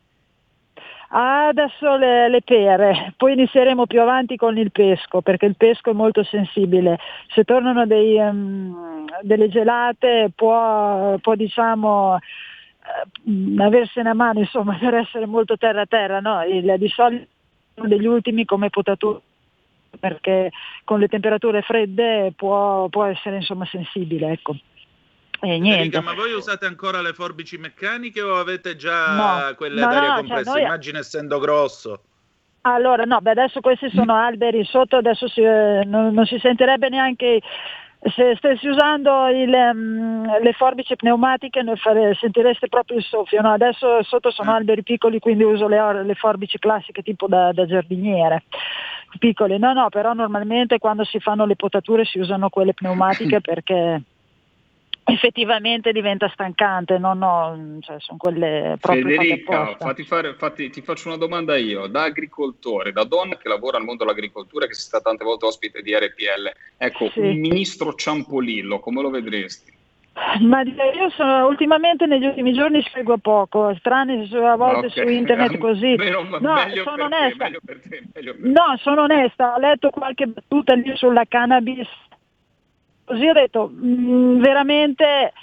Adesso le, le, pere, poi inizieremo più avanti con il pesco, perché il pesco è molto sensibile. Se tornano dei, um, delle gelate può, può diciamo, uh, aversene a mano insomma, (laughs) per essere molto terra a terra. No? Il, di solito degli ultimi come potatura perché con le temperature fredde può, può essere insomma, sensibile. Ecco. E niente. ma voi usate ancora le forbici meccaniche o avete già no, quelle no, ad aria no, cioè, compressa? Cioè noi... Immagino essendo grosso. Allora, no, beh, adesso questi sono alberi sotto, adesso si, eh, non, non, si sentirebbe neanche se stessi usando il, um, le forbici pneumatiche fare, sentireste proprio il soffio. No? Adesso sotto sono eh. alberi piccoli, quindi uso le, le forbici classiche tipo da, da, giardiniere. Piccole, no, no, però normalmente quando si fanno le potature si usano quelle pneumatiche (clears throat) perché effettivamente diventa stancante, no, no, cioè sono quelle proprio Federica, fatti fare, fatti, ti faccio una domanda io, da agricoltore, da donna che lavora al mondo dell'agricoltura, che sei stata tante volte ospite di RPL, ecco, sì. il ministro Ciampolillo, come lo vedresti? Ma io sono, ultimamente negli ultimi giorni seguo poco, strani a volte okay. su (laughs) internet così. Meno, no, sono onesta. Te, te, no, sono onesta, ho letto qualche battuta lì sulla cannabis così ho detto, mh, mm, veramente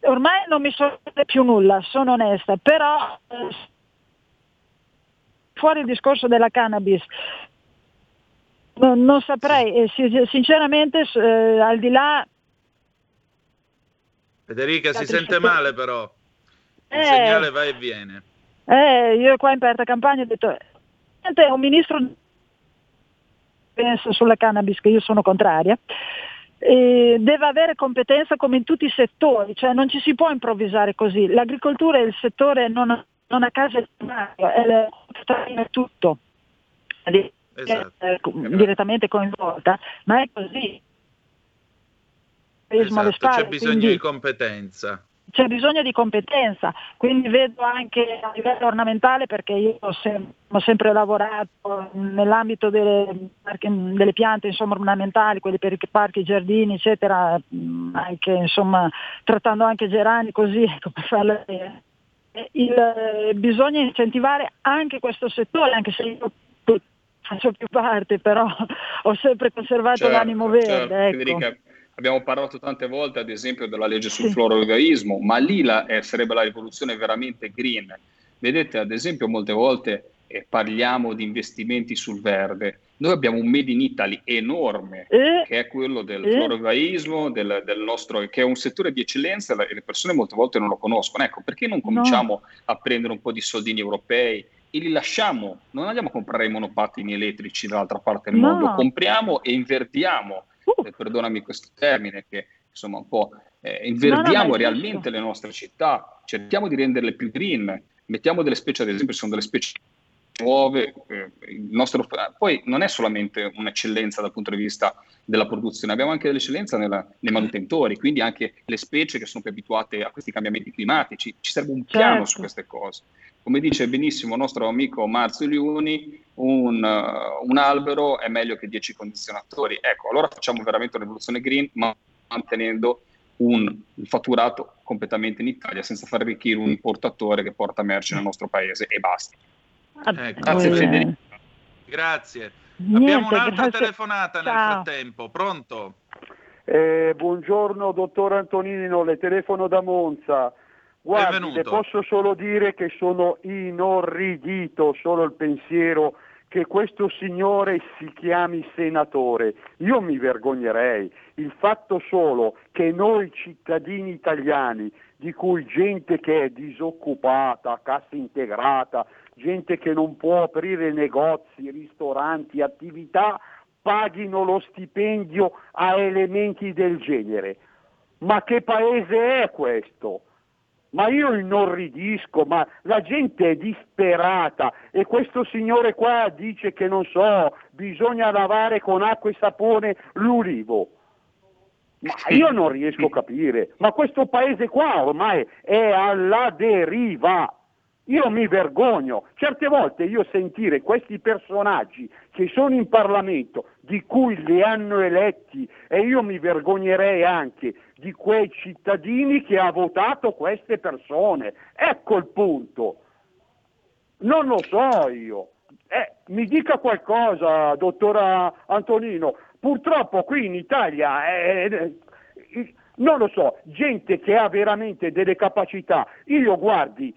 ormai non mi sorprende più nulla, sono onesta, però eh, fuori il discorso della cannabis, non, non saprei, sinceramente eh, al di là... Federica si sente male però, il eh, segnale va e viene. Eh, io qua in aperta campagna ho detto, un ministro pensa sulla cannabis che io sono contraria, eh, deve avere competenza come in tutti i settori, cioè non ci si può improvvisare così. L'agricoltura è il settore non, non a caso è è tutto, esatto. è, è, direttamente coinvolta, ma è così. Esatto, spalle, c'è bisogno quindi... di competenza c'è bisogno di competenza, quindi vedo anche a livello ornamentale perché io ho, sem- ho sempre lavorato nell'ambito delle, delle, piante insomma, ornamentali, quelli per i parchi, i giardini, eccetera, anche, insomma, trattando anche gerani così, come farlo il, bisogna incentivare anche questo settore, anche se io faccio più parte, però (laughs) ho sempre conservato certo, l'animo verde. Certo, ecco. Federica, Abbiamo parlato tante volte, ad esempio, della legge sul sì. florovivaismo, ma lì la, eh, sarebbe la rivoluzione veramente green. Vedete, ad esempio, molte volte eh, parliamo di investimenti sul verde. Noi abbiamo un Made in Italy enorme, eh? che è quello del eh? florovivaismo, del, del, nostro, che è un settore di eccellenza e le persone molte volte non lo conoscono. Ecco, perché non cominciamo no. a prendere un po' di soldini europei e li lasciamo? Non andiamo a comprare i monopattini elettrici dall'altra parte del no. mondo, compriamo e invertiamo uh. eh, perdonami questo termine, che insomma un po' eh, invertiamo no, no, realmente le nostre città, cerchiamo di renderle più green, mettiamo delle specie, ad esempio, sono delle specie nuove, eh, nostro, poi non è solamente un'eccellenza dal punto di vista della produzione, abbiamo anche dell'eccellenza nella, nei manutentori, quindi anche le specie che sono più abituate a questi cambiamenti climatici, ci serve un piano certo. su queste cose. Come dice benissimo il nostro amico Marzio Liuni, un, uh, un, albero è meglio che 10 condizionatori. Ecco, allora facciamo veramente una rivoluzione green, ma mantenendo un, fatturato completamente in Italia, senza far arricchire un importatore che porta merci nel nostro paese e basta. Eh, grazie Federico. Grazie. Niente, Abbiamo un'altra grazie. telefonata Ciao. nel frattempo. Pronto? Eh, buongiorno dottor Antonino, le telefono da Monza. Guardi, le posso solo dire che sono inorridito solo il pensiero che questo signore si chiami senatore. Io mi vergognerei. Il fatto solo che noi cittadini italiani, di cui gente che è disoccupata, cassa integrata, gente che non può aprire negozi, ristoranti, attività, paghino lo stipendio a elementi del genere. Ma che paese è questo? Ma io inorridisco, ma la gente è disperata e questo signore qua dice che non so, bisogna lavare con acqua e sapone l'ulivo. Ma io non riesco a capire, ma questo paese qua ormai è alla deriva. Io mi vergogno, certe volte io sentire questi personaggi che sono in Parlamento, di cui li hanno eletti, e io mi vergognerei anche di quei cittadini che ha votato queste persone. Ecco il punto. Non lo so io. Eh, mi dica qualcosa, dottora Antonino. Purtroppo qui in Italia, eh, eh, non lo so, gente che ha veramente delle capacità. Io guardi,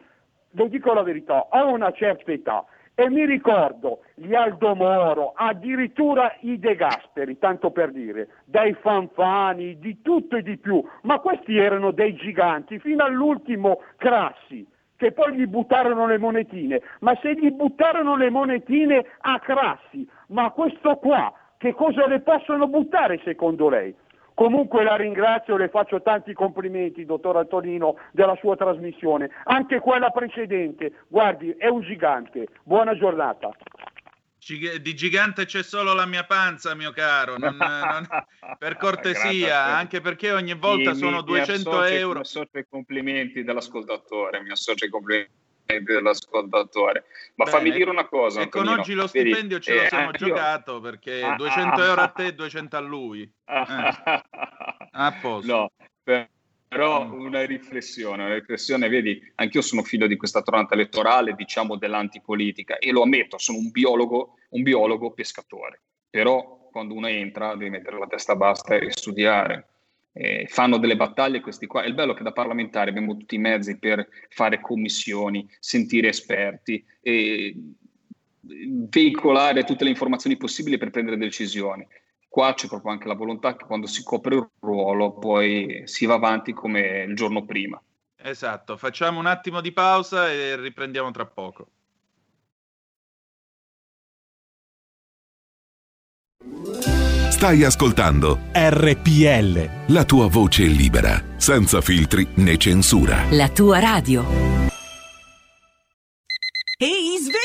lo dico la verità, ho una certa età e mi ricordo gli Aldo Moro, addirittura i De Gasperi, tanto per dire, dai fanfani, di tutto e di più, ma questi erano dei giganti, fino all'ultimo Crassi, che poi gli buttarono le monetine, ma se gli buttarono le monetine a Crassi, ma questo qua, che cosa le possono buttare secondo lei? Comunque la ringrazio, le faccio tanti complimenti, dottor Antonino, della sua trasmissione. Anche quella precedente, guardi, è un gigante. Buona giornata. Di gigante c'è solo la mia panza, mio caro. Non, non, (laughs) per cortesia, anche perché ogni volta mi, sono mi, 200 mi associo, euro. Mi associo ai complimenti dell'ascoltatore, mi associo ai complimenti dell'ascoltatore. Ma Bene. fammi dire una cosa. E con oggi lo stipendio Vedi, ce lo eh, siamo giocato perché ah, 200 ah, euro a te e 200 a lui. Eh. A posto. No, per, però una riflessione, una riflessione, vedi, anch'io sono figlio di questa tornata elettorale, diciamo dell'antipolitica, e lo ammetto, sono un biologo, un biologo pescatore. Però quando uno entra devi mettere la testa bassa e studiare eh, fanno delle battaglie questi qua. È il bello che da parlamentare abbiamo tutti i mezzi per fare commissioni, sentire esperti e veicolare tutte le informazioni possibili per prendere decisioni. Qua c'è proprio anche la volontà che quando si copre un ruolo poi si va avanti come il giorno prima. Esatto, facciamo un attimo di pausa e riprendiamo tra poco. Stai ascoltando RPL. La tua voce libera, senza filtri né censura. La tua radio. Ehi, sveglia!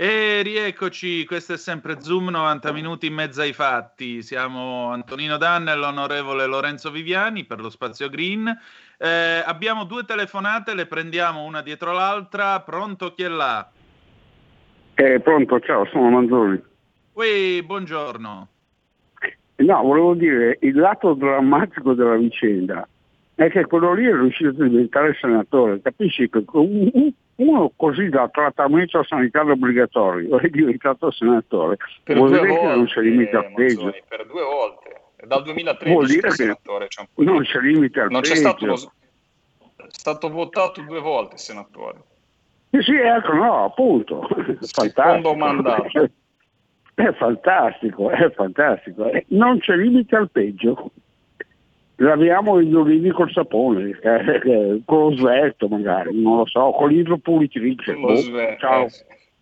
E rieccoci, questo è sempre Zoom 90 minuti in mezzo ai fatti. Siamo Antonino Danna e l'onorevole Lorenzo Viviani per lo spazio Green. Eh, abbiamo due telefonate, le prendiamo una dietro l'altra. Pronto chi è là? Eh, pronto, ciao, sono Manzoni. Ui, buongiorno. No, volevo dire, il lato drammatico della vicenda è che quello lì è riuscito a diventare senatore. Capisci che uno così da trattamento sanitario obbligatorio (laughs) è diventato senatore. Per Vuol dire volte, che non si limita al peggio. Per due volte. Dal 2013 Vuol dire che non c'è limite al non c'è stato, lo, è stato votato due volte senatore. Sì, sì ecco no appunto. (laughs) Secondo mandato. (laughs) È fantastico è fantastico. Eh, non c'è limite al peggio laviamo gli olivi col sapone eh, (laughs) eh, con lo svelto magari non lo so con l'idropuritrice oh, ciao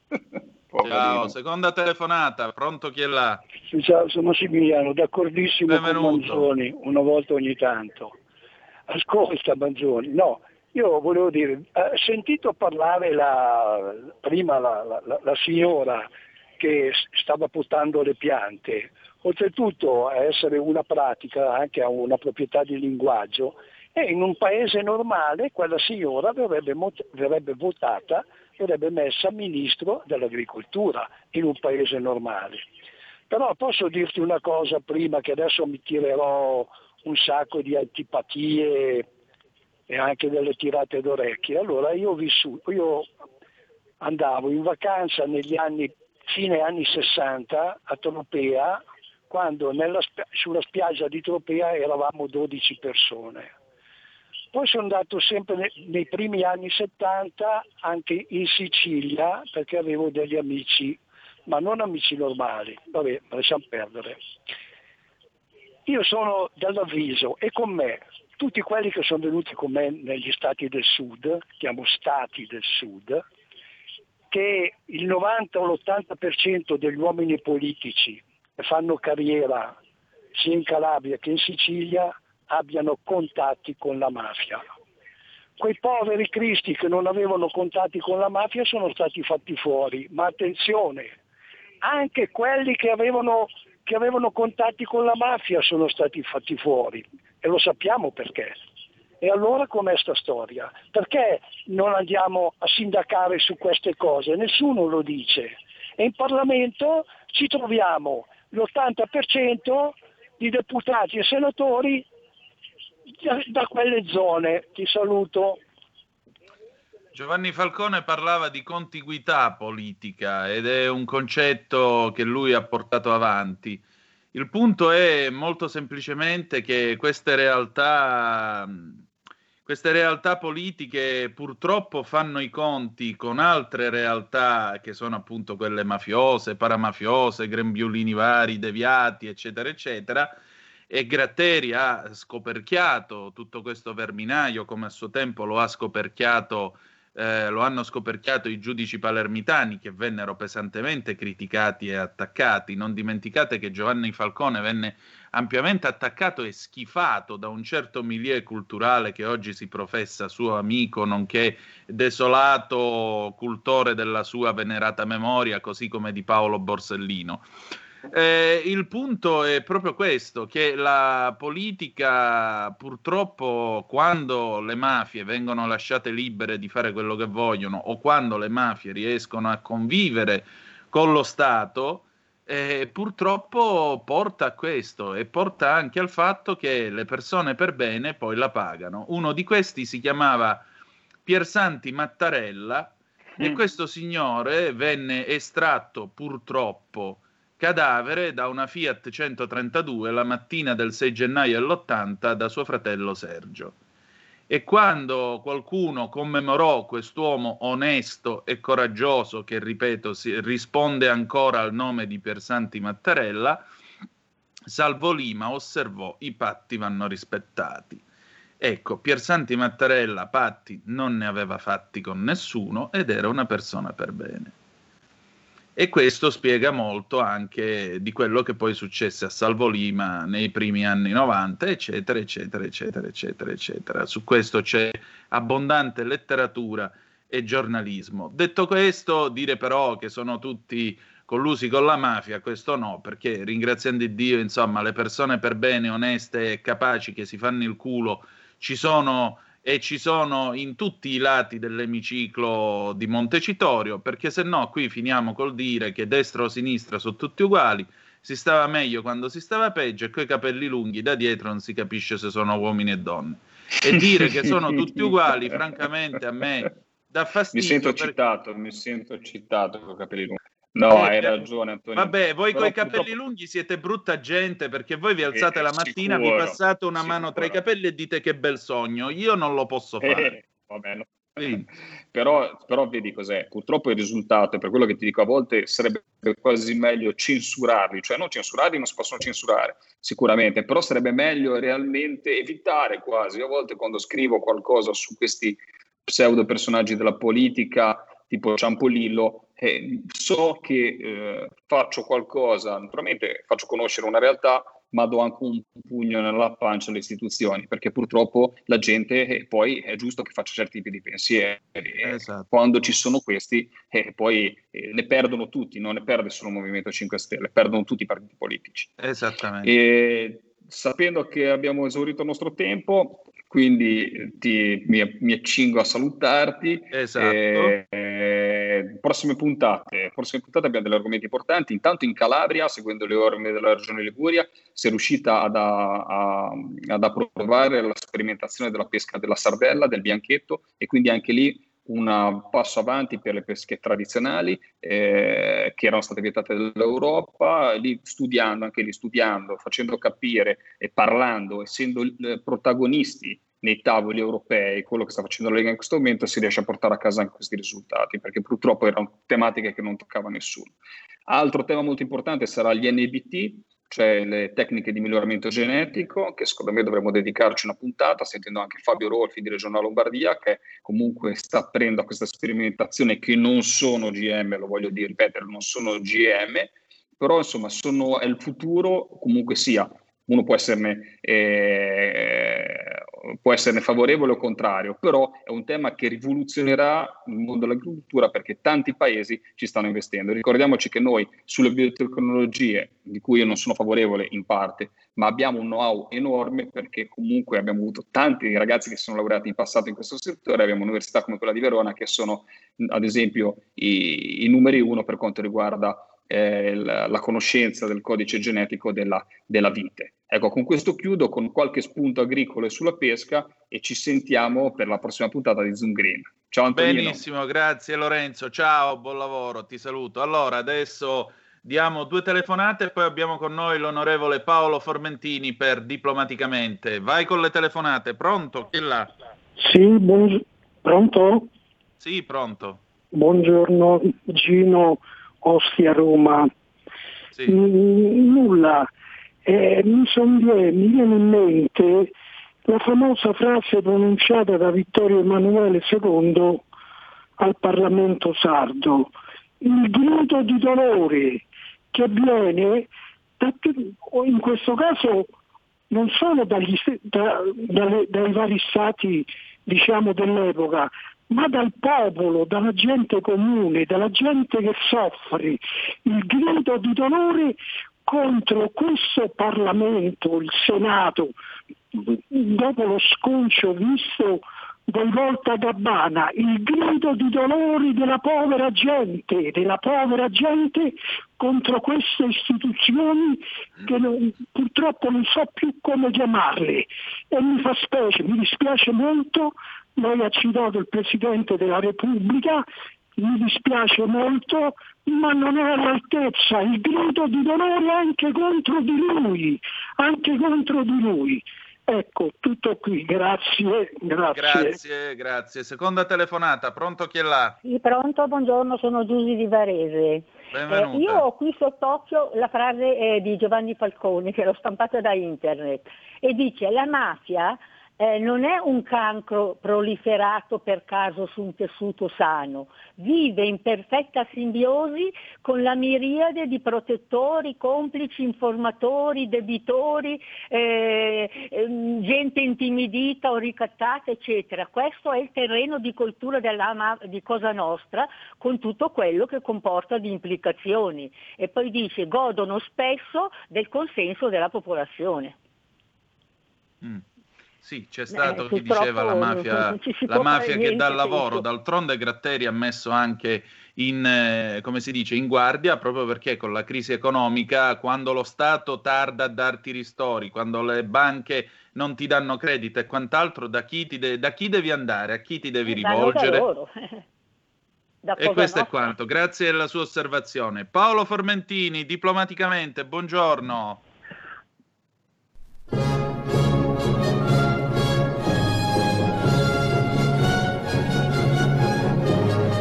eh, (laughs) Ciao, seconda telefonata, pronto chi è là? Ciao, sono Massimiliano, d'accordissimo Benvenuto. con Manzoni, una volta ogni tanto. Ascolta Manzoni, no, io volevo dire, ho sentito parlare la, prima la, la, la signora che stava portando le piante, oltretutto essere una pratica, anche a una proprietà di linguaggio, e in un paese normale quella signora verrebbe, verrebbe votata verrebbe messa ministro dell'agricoltura in un paese normale. Però posso dirti una cosa prima che adesso mi tirerò un sacco di antipatie e anche delle tirate d'orecchie. Allora io ho vissuto, io andavo in vacanza negli anni, fine anni 60 a Tropea, quando nella, sulla spiaggia di Tropea eravamo 12 persone poi sono andato sempre nei, nei primi anni 70 anche in Sicilia perché avevo degli amici, ma non amici normali, vabbè, lasciamo perdere. io sono dall'avviso e con me tutti quelli che sono venuti con me negli stati del sud, chiamo stati del sud, che il 90 o l'80% degli uomini politici fanno carriera sia in Calabria che in Sicilia abbiano contatti con la mafia. Quei poveri cristi che non avevano contatti con la mafia sono stati fatti fuori, ma attenzione, anche quelli che avevano, che avevano contatti con la mafia sono stati fatti fuori e lo sappiamo perché. E allora com'è sta storia? Perché non andiamo a sindacare su queste cose? Nessuno lo dice. E in Parlamento ci troviamo l'80% di deputati e senatori da, da quelle zone. Ti saluto. Giovanni Falcone parlava di contiguità politica ed è un concetto che lui ha portato avanti. Il punto è molto semplicemente che queste realtà, queste realtà politiche purtroppo fanno i conti con altre realtà che sono appunto quelle mafiose, paramafiose, grembiulini vari, deviati, eccetera, eccetera. E Gratteri ha scoperchiato tutto questo verminaio come a suo tempo lo ha scoperchiato eh, lo hanno scoperchiato i giudici palermitani che vennero pesantemente criticati e attaccati. Non dimenticate che Giovanni Falcone venne ampiamente attaccato e schifato da un certo milieu culturale che oggi si professa suo amico, nonché desolato cultore della sua venerata memoria, così come di Paolo Borsellino. Eh, il punto è proprio questo, che la politica purtroppo quando le mafie vengono lasciate libere di fare quello che vogliono o quando le mafie riescono a convivere con lo Stato, eh, purtroppo porta a questo e porta anche al fatto che le persone per bene poi la pagano. Uno di questi si chiamava Piersanti Mattarella e mm. questo signore venne estratto purtroppo cadavere da una Fiat 132 la mattina del 6 gennaio dell'80 da suo fratello Sergio. E quando qualcuno commemorò quest'uomo onesto e coraggioso, che ripeto si risponde ancora al nome di Piersanti Mattarella, Salvo Lima osservò i patti vanno rispettati. Ecco, Piersanti Mattarella patti non ne aveva fatti con nessuno ed era una persona per bene. E questo spiega molto anche di quello che poi successe a Salvo Lima nei primi anni 90, eccetera, eccetera, eccetera, eccetera, eccetera. Su questo c'è abbondante letteratura e giornalismo. Detto questo, dire però che sono tutti collusi con la mafia, questo no, perché ringraziando Dio, insomma, le persone per bene, oneste e capaci che si fanno il culo ci sono e ci sono in tutti i lati dell'emiciclo di Montecitorio, perché se no qui finiamo col dire che destra o sinistra sono tutti uguali, si stava meglio quando si stava peggio e coi capelli lunghi da dietro non si capisce se sono uomini e donne. E dire che sono tutti uguali, (laughs) francamente, a me dà fastidio. Mi sento perché... citato, mi sento citato con i capelli lunghi. No, eh, hai ragione Antonio. Vabbè, voi con i capelli purtroppo... lunghi siete brutta gente perché voi vi eh, alzate eh, la mattina, sicuro, vi passate una sicuro. mano tra i capelli e dite che bel sogno. Io non lo posso eh, fare. Eh, vabbè, no. Sì. (laughs) Però, però, vedi cos'è, purtroppo il risultato, per quello che ti dico a volte, sarebbe quasi meglio censurarli, cioè non censurarli non si possono censurare sicuramente, però sarebbe meglio realmente evitare quasi, a volte quando scrivo qualcosa su questi pseudo personaggi della politica, tipo Ciampolillo, eh, so che eh, faccio qualcosa, naturalmente faccio conoscere una realtà, ma do anche un pugno nella pancia alle istituzioni, perché purtroppo la gente eh, poi è giusto che faccia certi tipi di pensieri. Esatto. Quando ci sono questi, eh, poi eh, ne perdono tutti, non ne perde solo il Movimento 5 Stelle, perdono tutti i partiti politici. Esattamente. E, sapendo che abbiamo esaurito il nostro tempo, quindi ti, mi, mi, accingo a salutarti. Esatto. E, prossime puntate, prossime puntate abbiamo degli argomenti importanti. Intanto in Calabria, seguendo le orme della regione Liguria, si è riuscita ad, a, ad approvare la sperimentazione della pesca della sardella, del bianchetto e quindi anche lì un passo avanti per le pesche tradizionali eh, che erano state vietate dall'Europa, lì studiando, anche lì studiando, facendo capire e parlando, essendo eh, protagonisti nei tavoli europei, quello che sta facendo la Lega in questo momento, si riesce a portare a casa anche questi risultati, perché purtroppo erano tematiche che non toccava nessuno. Altro tema molto importante sarà gli NBT, cioè le tecniche di miglioramento genetico, che secondo me dovremmo dedicarci una puntata, sentendo anche Fabio Rolfi di Regionale Lombardia, che comunque sta aprendo a questa sperimentazione che non sono GM, lo voglio dire, ripetere, non sono GM, però insomma sono, è il futuro comunque sia uno può esserne, eh, può esserne, favorevole o contrario, però è un tema che rivoluzionerà il mondo dell'agricoltura perché tanti paesi ci stanno investendo. Ricordiamoci che noi sulle biotecnologie, di cui io non sono favorevole in parte, ma abbiamo un know-how enorme perché comunque abbiamo avuto tanti ragazzi che sono laureati in passato in questo settore, abbiamo università come quella di Verona che sono ad esempio i, i numeri uno per quanto riguarda eh, la, la, conoscenza del codice genetico della, della vite. Ecco, con questo chiudo con qualche spunto agricolo e sulla pesca e ci sentiamo per la prossima puntata di Zoom Green. Ciao Antonino. Benissimo, grazie Lorenzo. Ciao, buon lavoro, ti saluto. Allora, adesso diamo due telefonate e poi abbiamo con noi l'onorevole Paolo Formentini per diplomaticamente. Vai con le telefonate, pronto? Chi là? Sì, buon... pronto? Sì, pronto. Buongiorno Gino Ostia Roma. Sì. N- nulla. Eh, mi, viene, mi viene in mente la famosa frase pronunciata da Vittorio Emanuele II al Parlamento sardo, il grido di dolore che viene da, in questo caso non solo dagli, da, dalle, dai vari stati diciamo, dell'epoca, ma dal popolo, dalla gente comune, dalla gente che soffre, il grido di dolore contro questo Parlamento, il Senato, dopo lo sconcio visto Volta Gabbana, il grido di dolore della povera gente, della povera gente contro queste istituzioni che non, purtroppo non so più come chiamarle. E mi fa specie, mi dispiace molto lei ha citato il Presidente della Repubblica, mi dispiace molto, ma non è all'altezza il grido di dolore anche contro di lui, anche contro di lui. Ecco, tutto qui, grazie, grazie. Grazie, grazie. Seconda telefonata, pronto chi è là? Sì, pronto, buongiorno, sono Giusy di Varese. Eh, io ho qui sott'occhio la frase eh, di Giovanni Falcone, che l'ho stampata da internet, e dice la mafia eh, non è un cancro proliferato per caso su un tessuto sano, vive in perfetta simbiosi con la miriade di protettori, complici, informatori, debitori, eh, ehm, gente intimidita o ricattata, eccetera. Questo è il terreno di coltura della, di Cosa Nostra con tutto quello che comporta di implicazioni. E poi dice godono spesso del consenso della popolazione. Mm. Sì, c'è stato eh, chi diceva la mafia, la mafia che dà lavoro, d'altronde Gratteri ha messo anche in, eh, come si dice, in guardia proprio perché con la crisi economica, quando lo Stato tarda a darti ristori, quando le banche non ti danno credito e quant'altro, da chi, de- da chi devi andare, a chi ti devi eh, rivolgere? (laughs) e questo no? è quanto, grazie alla sua osservazione. Paolo Formentini, diplomaticamente, buongiorno.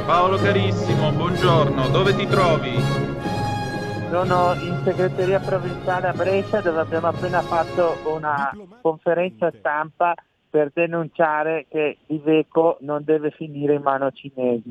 Paolo carissimo, buongiorno, dove ti trovi? Sono in segreteria provinciale a Brescia dove abbiamo appena fatto una conferenza stampa per denunciare che Iveco non deve finire in mano cinese.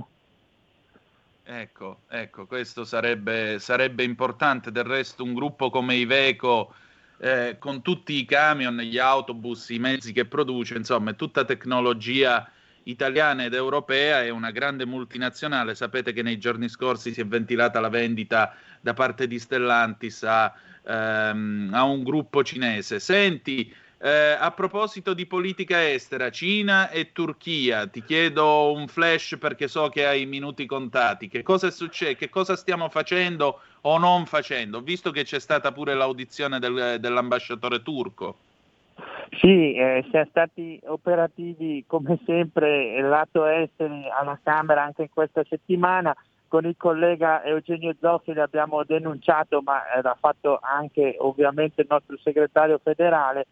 Ecco, ecco, questo sarebbe, sarebbe importante, del resto un gruppo come Iveco eh, con tutti i camion, gli autobus, i mezzi che produce, insomma, è tutta tecnologia italiana ed europea è una grande multinazionale. Sapete che nei giorni scorsi si è ventilata la vendita da parte di Stellantis a, ehm, a un gruppo cinese. Senti, eh, a proposito di politica estera, Cina e Turchia, ti chiedo un flash perché so che hai minuti contati. Che cosa è successo? Che cosa stiamo facendo o non facendo? Visto che c'è stata pure l'audizione del, dell'ambasciatore turco. Sì, eh, siamo stati operativi come sempre lato esteri alla Camera anche in questa settimana. Con il collega Eugenio Zoffi l'abbiamo denunciato, ma l'ha fatto anche ovviamente il nostro segretario federale,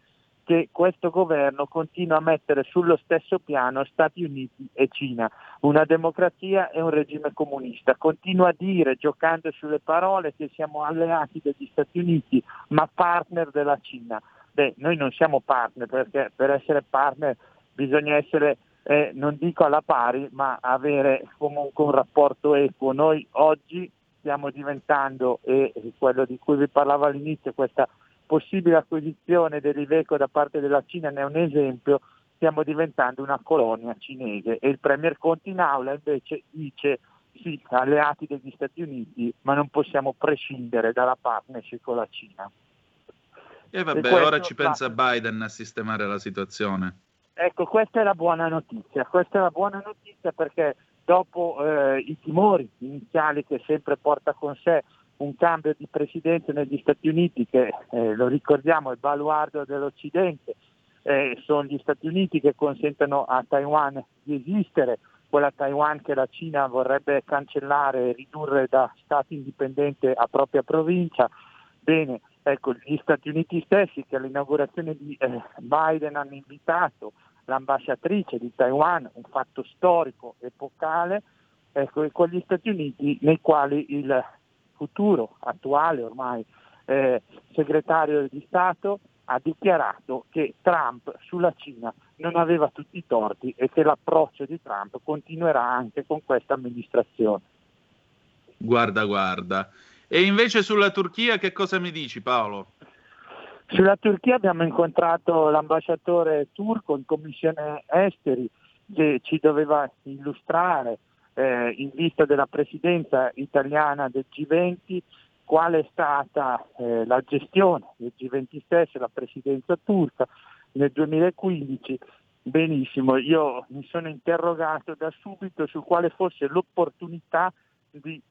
che questo governo continua a mettere sullo stesso piano Stati Uniti e Cina, una democrazia e un regime comunista. Continua a dire, giocando sulle parole, che siamo alleati degli Stati Uniti, ma partner della Cina. Beh, noi non siamo partner perché per essere partner bisogna essere, eh, non dico alla pari, ma avere comunque un rapporto equo. Noi oggi stiamo diventando, e quello di cui vi parlavo all'inizio, questa possibile acquisizione dell'Iveco da parte della Cina ne è un esempio, stiamo diventando una colonia cinese e il Premier Conte in aula invece dice sì, alleati degli Stati Uniti, ma non possiamo prescindere dalla partnership con la Cina. E vabbè, e ora ci pensa Biden a sistemare la situazione. Ecco, questa è la buona notizia, questa è la buona notizia perché dopo eh, i timori iniziali che sempre porta con sé un cambio di presidente negli Stati Uniti che, eh, lo ricordiamo, è il baluardo dell'Occidente, eh, sono gli Stati Uniti che consentono a Taiwan di esistere, quella Taiwan che la Cina vorrebbe cancellare e ridurre da Stato indipendente a propria provincia. Bene, ecco, gli Stati Uniti stessi che all'inaugurazione di eh, Biden hanno invitato l'ambasciatrice di Taiwan, un fatto storico, epocale, ecco, e con gli Stati Uniti nei quali il futuro, attuale ormai, eh, segretario di Stato ha dichiarato che Trump sulla Cina non aveva tutti i torti e che l'approccio di Trump continuerà anche con questa amministrazione. Guarda, guarda. E invece sulla Turchia che cosa mi dici Paolo? Sulla Turchia abbiamo incontrato l'ambasciatore turco in commissione esteri che ci doveva illustrare eh, in vista della presidenza italiana del G20 qual è stata eh, la gestione del G20 stesso, la presidenza turca nel 2015. Benissimo, io mi sono interrogato da subito su quale fosse l'opportunità di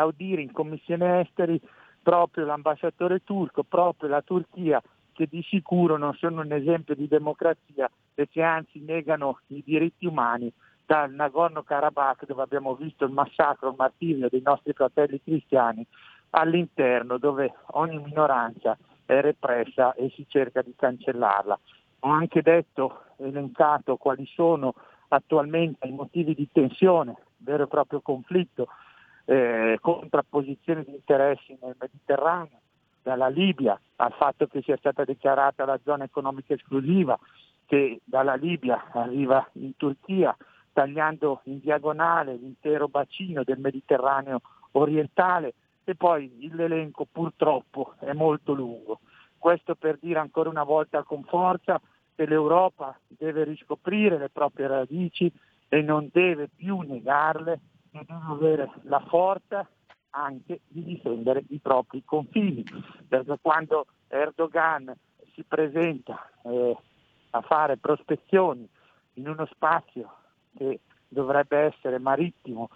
audire in Commissione Esteri proprio l'ambasciatore turco, proprio la Turchia, che di sicuro non sono un esempio di democrazia e che anzi negano i diritti umani dal Nagorno-Karabakh dove abbiamo visto il massacro, il martirio dei nostri fratelli cristiani, all'interno dove ogni minoranza è repressa e si cerca di cancellarla. Ho anche detto, elencato quali sono attualmente i motivi di tensione, vero e proprio conflitto, eh, contrapposizione di interessi nel Mediterraneo, dalla Libia al fatto che sia stata dichiarata la zona economica esclusiva, che dalla Libia arriva in Turchia, tagliando in diagonale l'intero bacino del Mediterraneo orientale e poi l'elenco purtroppo è molto lungo. Questo per dire ancora una volta con forza che l'Europa deve riscoprire le proprie radici e non deve più negarle deve avere la forza anche di difendere i propri confini, perché quando Erdogan si presenta eh, a fare prospezioni in uno spazio che dovrebbe essere marittimo,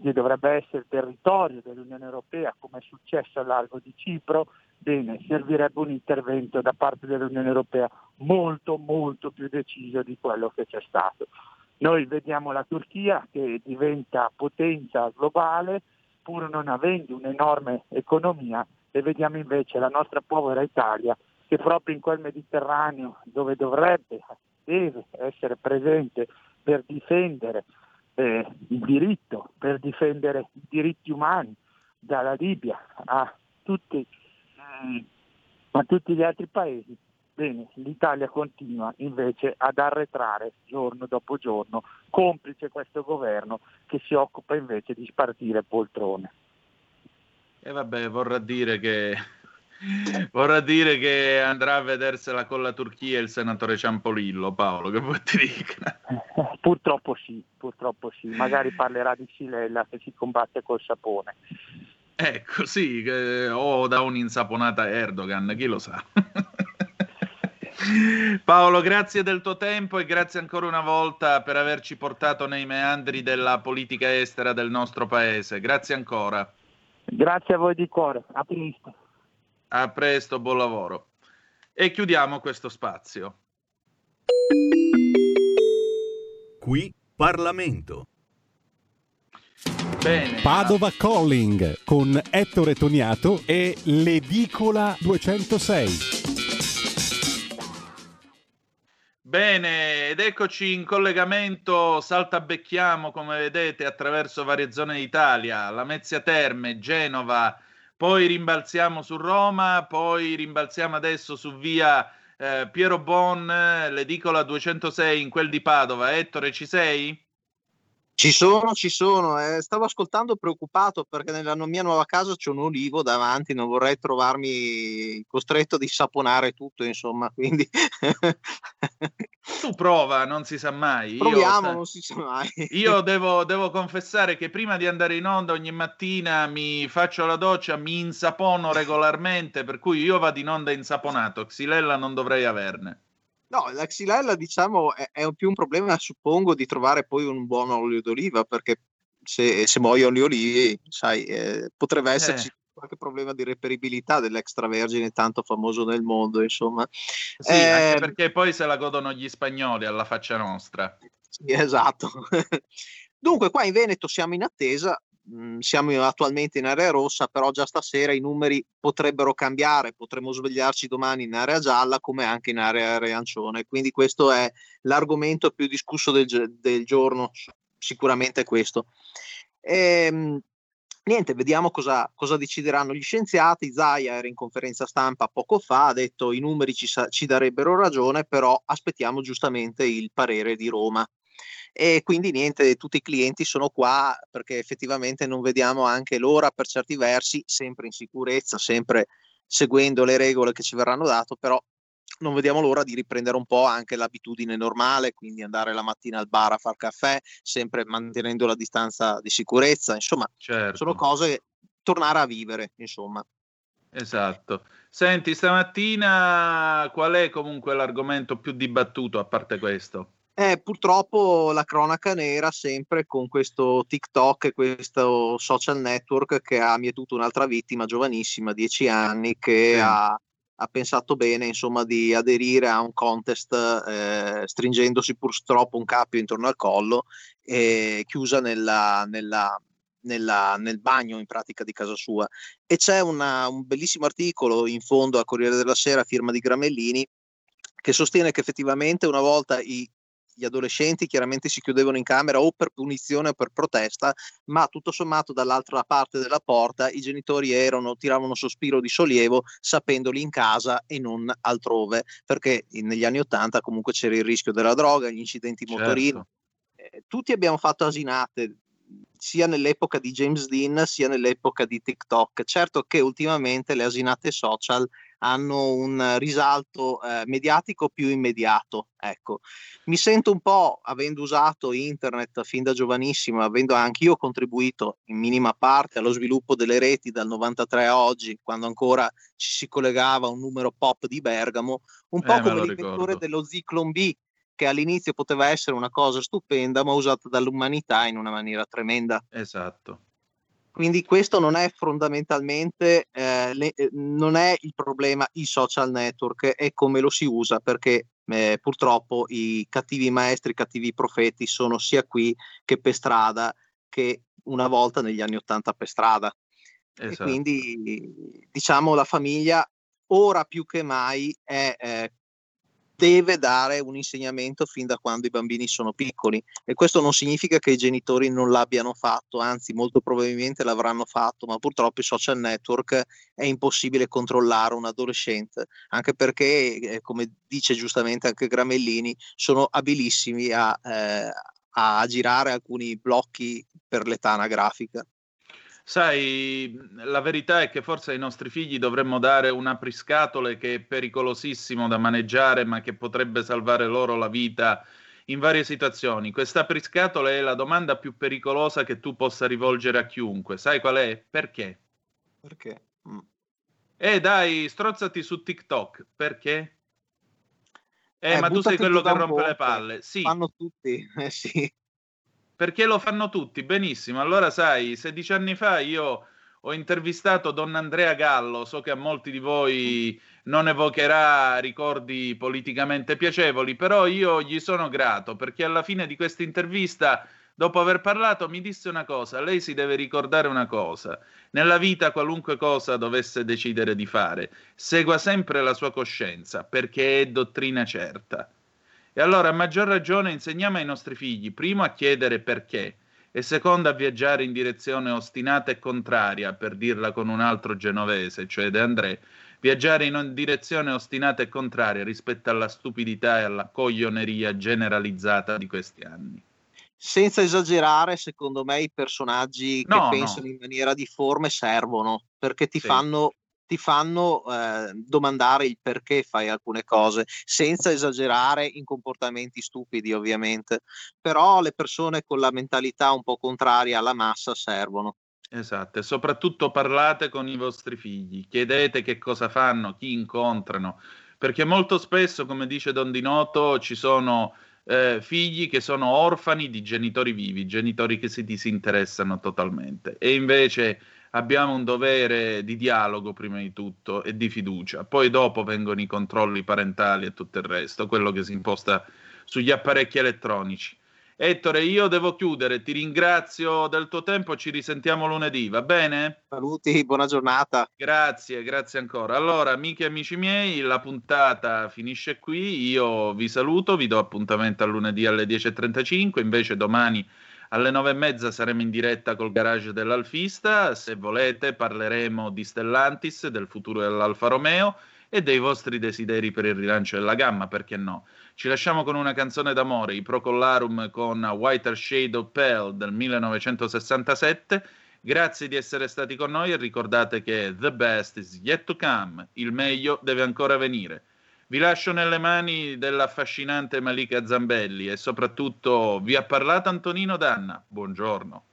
che dovrebbe essere territorio dell'Unione Europea, come è successo largo di Cipro, bene, servirebbe un intervento da parte dell'Unione Europea molto, molto più deciso di quello che c'è stato. Noi vediamo la Turchia che diventa potenza globale pur non avendo un'enorme economia e vediamo invece la nostra povera Italia che proprio in quel Mediterraneo dove dovrebbe, deve essere presente per difendere eh, il diritto, per difendere i diritti umani dalla Libia a tutti, eh, a tutti gli altri paesi. Bene, l'Italia continua invece ad arretrare giorno dopo giorno, complice questo governo che si occupa invece di spartire poltrone. E vabbè, vorrà dire che Vorrà dire che andrà a vedersela con la Turchia il senatore Ciampolillo, Paolo, che vuoi ti dica? (laughs) Purtroppo sì, purtroppo sì. Magari parlerà di Silella che si combatte col sapone. Ecco, sì, o da un'insaponata Erdogan, chi lo sa. (laughs) Paolo, grazie del tuo tempo e grazie ancora una volta per averci portato nei meandri della politica estera del nostro paese. Grazie ancora. Grazie a voi di cuore, a presto. A presto, buon lavoro. E chiudiamo questo spazio. Qui Parlamento. Bene. Padova Calling con Ettore Toniato e l'Edicola 206. Bene, ed eccoci in collegamento, saltabecchiamo come vedete attraverso varie zone d'Italia, Lamezia Terme, Genova, poi rimbalziamo su Roma, poi rimbalziamo adesso su via eh, Piero Bon, l'edicola 206 in quel di Padova. Ettore, ci sei? Ci sono, ci sono. Eh, stavo ascoltando preoccupato perché nella mia nuova casa c'è un olivo davanti, non vorrei trovarmi costretto di saponare tutto, insomma, quindi... (laughs) tu prova, non si sa mai. Proviamo, io, non si sa mai. (laughs) io devo, devo, confessare che prima di andare in onda ogni mattina mi faccio la doccia, mi insapono regolarmente, per cui io vado in onda insaponato, xylella non dovrei averne. No, la xylella diciamo è, è, più un problema, suppongo, di trovare poi un buon olio d'oliva, perché se, se muoiono gli olivi, sai, eh, potrebbe esserci eh. qualche problema di reperibilità dell'extravergine tanto famoso nel mondo, insomma. Sì, eh, anche perché poi se la godono gli spagnoli alla faccia nostra. Sì, esatto. (laughs) Dunque, qua in Veneto siamo in attesa, Mhmm, siamo attualmente in area rossa, però già stasera i numeri potrebbero cambiare, potremmo svegliarci domani in area gialla come anche in area arancione, quindi questo è l'argomento più discusso del, del giorno, sicuramente questo. E, ehm, niente, vediamo cosa, cosa, decideranno gli scienziati. Zaia era in conferenza stampa poco fa, ha detto i numeri ci, ci darebbero ragione, però aspettiamo giustamente il parere di Roma e quindi niente, tutti i clienti sono qua perché effettivamente non vediamo anche l'ora per certi versi, sempre in sicurezza, sempre seguendo le regole che ci verranno date, però non vediamo l'ora di riprendere un po' anche l'abitudine normale, quindi andare la mattina al bar a far caffè, sempre mantenendo la distanza di sicurezza, insomma, certo. sono cose tornare a vivere, insomma. Esatto. Senti, stamattina qual è comunque l'argomento più dibattuto a parte questo? Eh, purtroppo la cronaca nera sempre con questo TikTok e questo social network che ha mietuto un'altra vittima giovanissima, 10 anni, che sì. ha, ha, pensato bene insomma di aderire a un contest eh, stringendosi purtroppo un cappio intorno al collo e chiusa nella, nella, nella, nel bagno in pratica di casa sua. E c'è una, un bellissimo articolo in fondo a Corriere della Sera, firma di Gramellini, che sostiene che effettivamente una volta i gli adolescenti chiaramente si chiudevano in camera o per punizione o per protesta, ma tutto sommato dall'altra parte della porta i genitori erano, tiravano sospiro di sollievo sapendoli in casa e non altrove, perché negli anni Ottanta comunque c'era il rischio della droga, gli incidenti certo. motorini. Eh, tutti abbiamo fatto asinate, sia nell'epoca di James Dean sia nell'epoca di TikTok. Certo che ultimamente le asinate social hanno un risalto eh, mediatico più immediato. Ecco. Mi sento un po', avendo usato internet fin da giovanissimo, avendo anche io contribuito in minima parte allo sviluppo delle reti dal 93 a oggi, quando ancora ci si collegava a un numero pop di Bergamo, un po' eh, come l'inventore dello Zyklon B, che all'inizio poteva essere una cosa stupenda, ma usata dall'umanità in una maniera tremenda. Esatto. Quindi questo non è fondamentalmente, eh, le, eh, non è il problema i social network, è come lo si usa perché eh, purtroppo i cattivi maestri, i cattivi profeti sono sia qui che per strada che una volta negli anni Ottanta per strada. Esatto. E quindi diciamo la famiglia ora più che mai è eh, deve dare un insegnamento fin da quando i bambini sono piccoli e questo non significa che i genitori non l'abbiano fatto, anzi molto probabilmente l'avranno fatto, ma purtroppo i social network è impossibile controllare un adolescente, anche perché, eh, come dice giustamente anche Gramellini, sono abilissimi a, eh, a girare alcuni blocchi per l'età anagrafica. Sai, la verità è che forse ai nostri figli dovremmo dare un apriscatole che è pericolosissimo da maneggiare, ma che potrebbe salvare loro la vita in varie situazioni. Questa apriscatole è la domanda più pericolosa che tu possa rivolgere a chiunque. Sai qual è? Perché? Perché? Mm. Eh dai, strozzati su TikTok. Perché? Eh, eh ma tu sei quello che rompe le palle. Sì. Fanno tutti, (laughs) eh sì perché lo fanno tutti, benissimo. Allora, sai, 16 anni fa io ho intervistato Donna Andrea Gallo, so che a molti di voi non evocherà ricordi politicamente piacevoli, però io gli sono grato perché alla fine di questa intervista, dopo aver parlato, mi disse una cosa, lei si deve ricordare una cosa, nella vita qualunque cosa dovesse decidere di fare, segua sempre la sua coscienza perché è dottrina certa. E allora a maggior ragione insegniamo ai nostri figli, primo a chiedere perché e secondo a viaggiare in direzione ostinata e contraria, per dirla con un altro genovese, cioè De André, viaggiare in direzione ostinata e contraria rispetto alla stupidità e alla coglioneria generalizzata di questi anni. Senza esagerare, secondo me i personaggi che no, pensano no. in maniera difforme servono perché ti sì. fanno ti fanno eh, domandare il perché fai alcune cose, senza esagerare in comportamenti stupidi ovviamente, però le persone con la mentalità un po' contraria alla massa servono. Esatto, e soprattutto parlate con i vostri figli, chiedete che cosa fanno, chi incontrano, perché molto spesso, come dice Don Dinoto, ci sono eh, figli che sono orfani di genitori vivi, genitori che si disinteressano totalmente, e invece abbiamo un dovere di dialogo prima di tutto e di fiducia, poi dopo vengono i controlli parentali e tutto il resto, quello che si imposta sugli apparecchi elettronici. Ettore, io devo chiudere, ti ringrazio del tuo tempo, ci risentiamo lunedì, va bene? Saluti, buona giornata. Grazie, grazie ancora. Allora, amiche e amici miei, la puntata finisce qui, io vi saluto, vi do appuntamento a lunedì alle 10.35, invece domani alle nove e mezza saremo in diretta col garage dell'Alfista. Se volete, parleremo di Stellantis, del futuro dell'Alfa Romeo e dei vostri desideri per il rilancio della gamma, perché no? Ci lasciamo con una canzone d'amore, i Procolarum con Whiter Shade of Pale del 1967. Grazie di essere stati con noi e ricordate che the best is yet to come, il meglio deve ancora venire. Vi lascio nelle mani dell'affascinante Malika Zambelli e soprattutto vi ha parlato Antonino Danna. Buongiorno.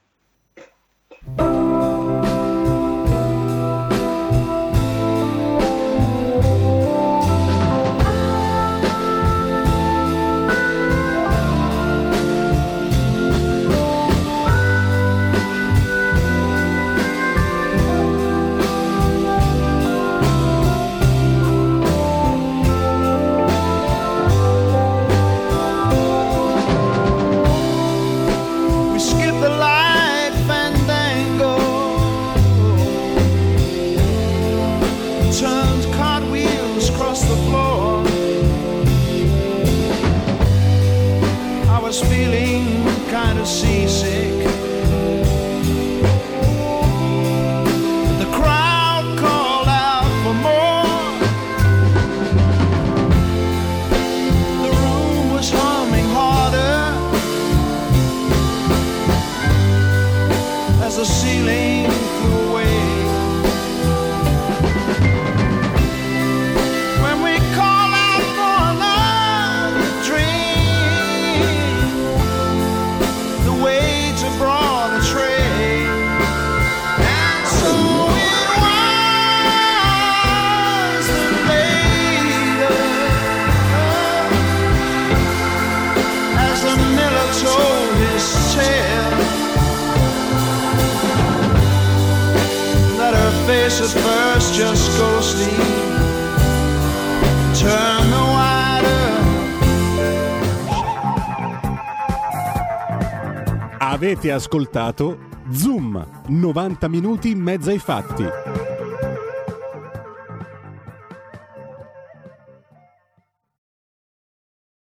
Avete ascoltato Zoom, 90 minuti in mezzo ai fatti.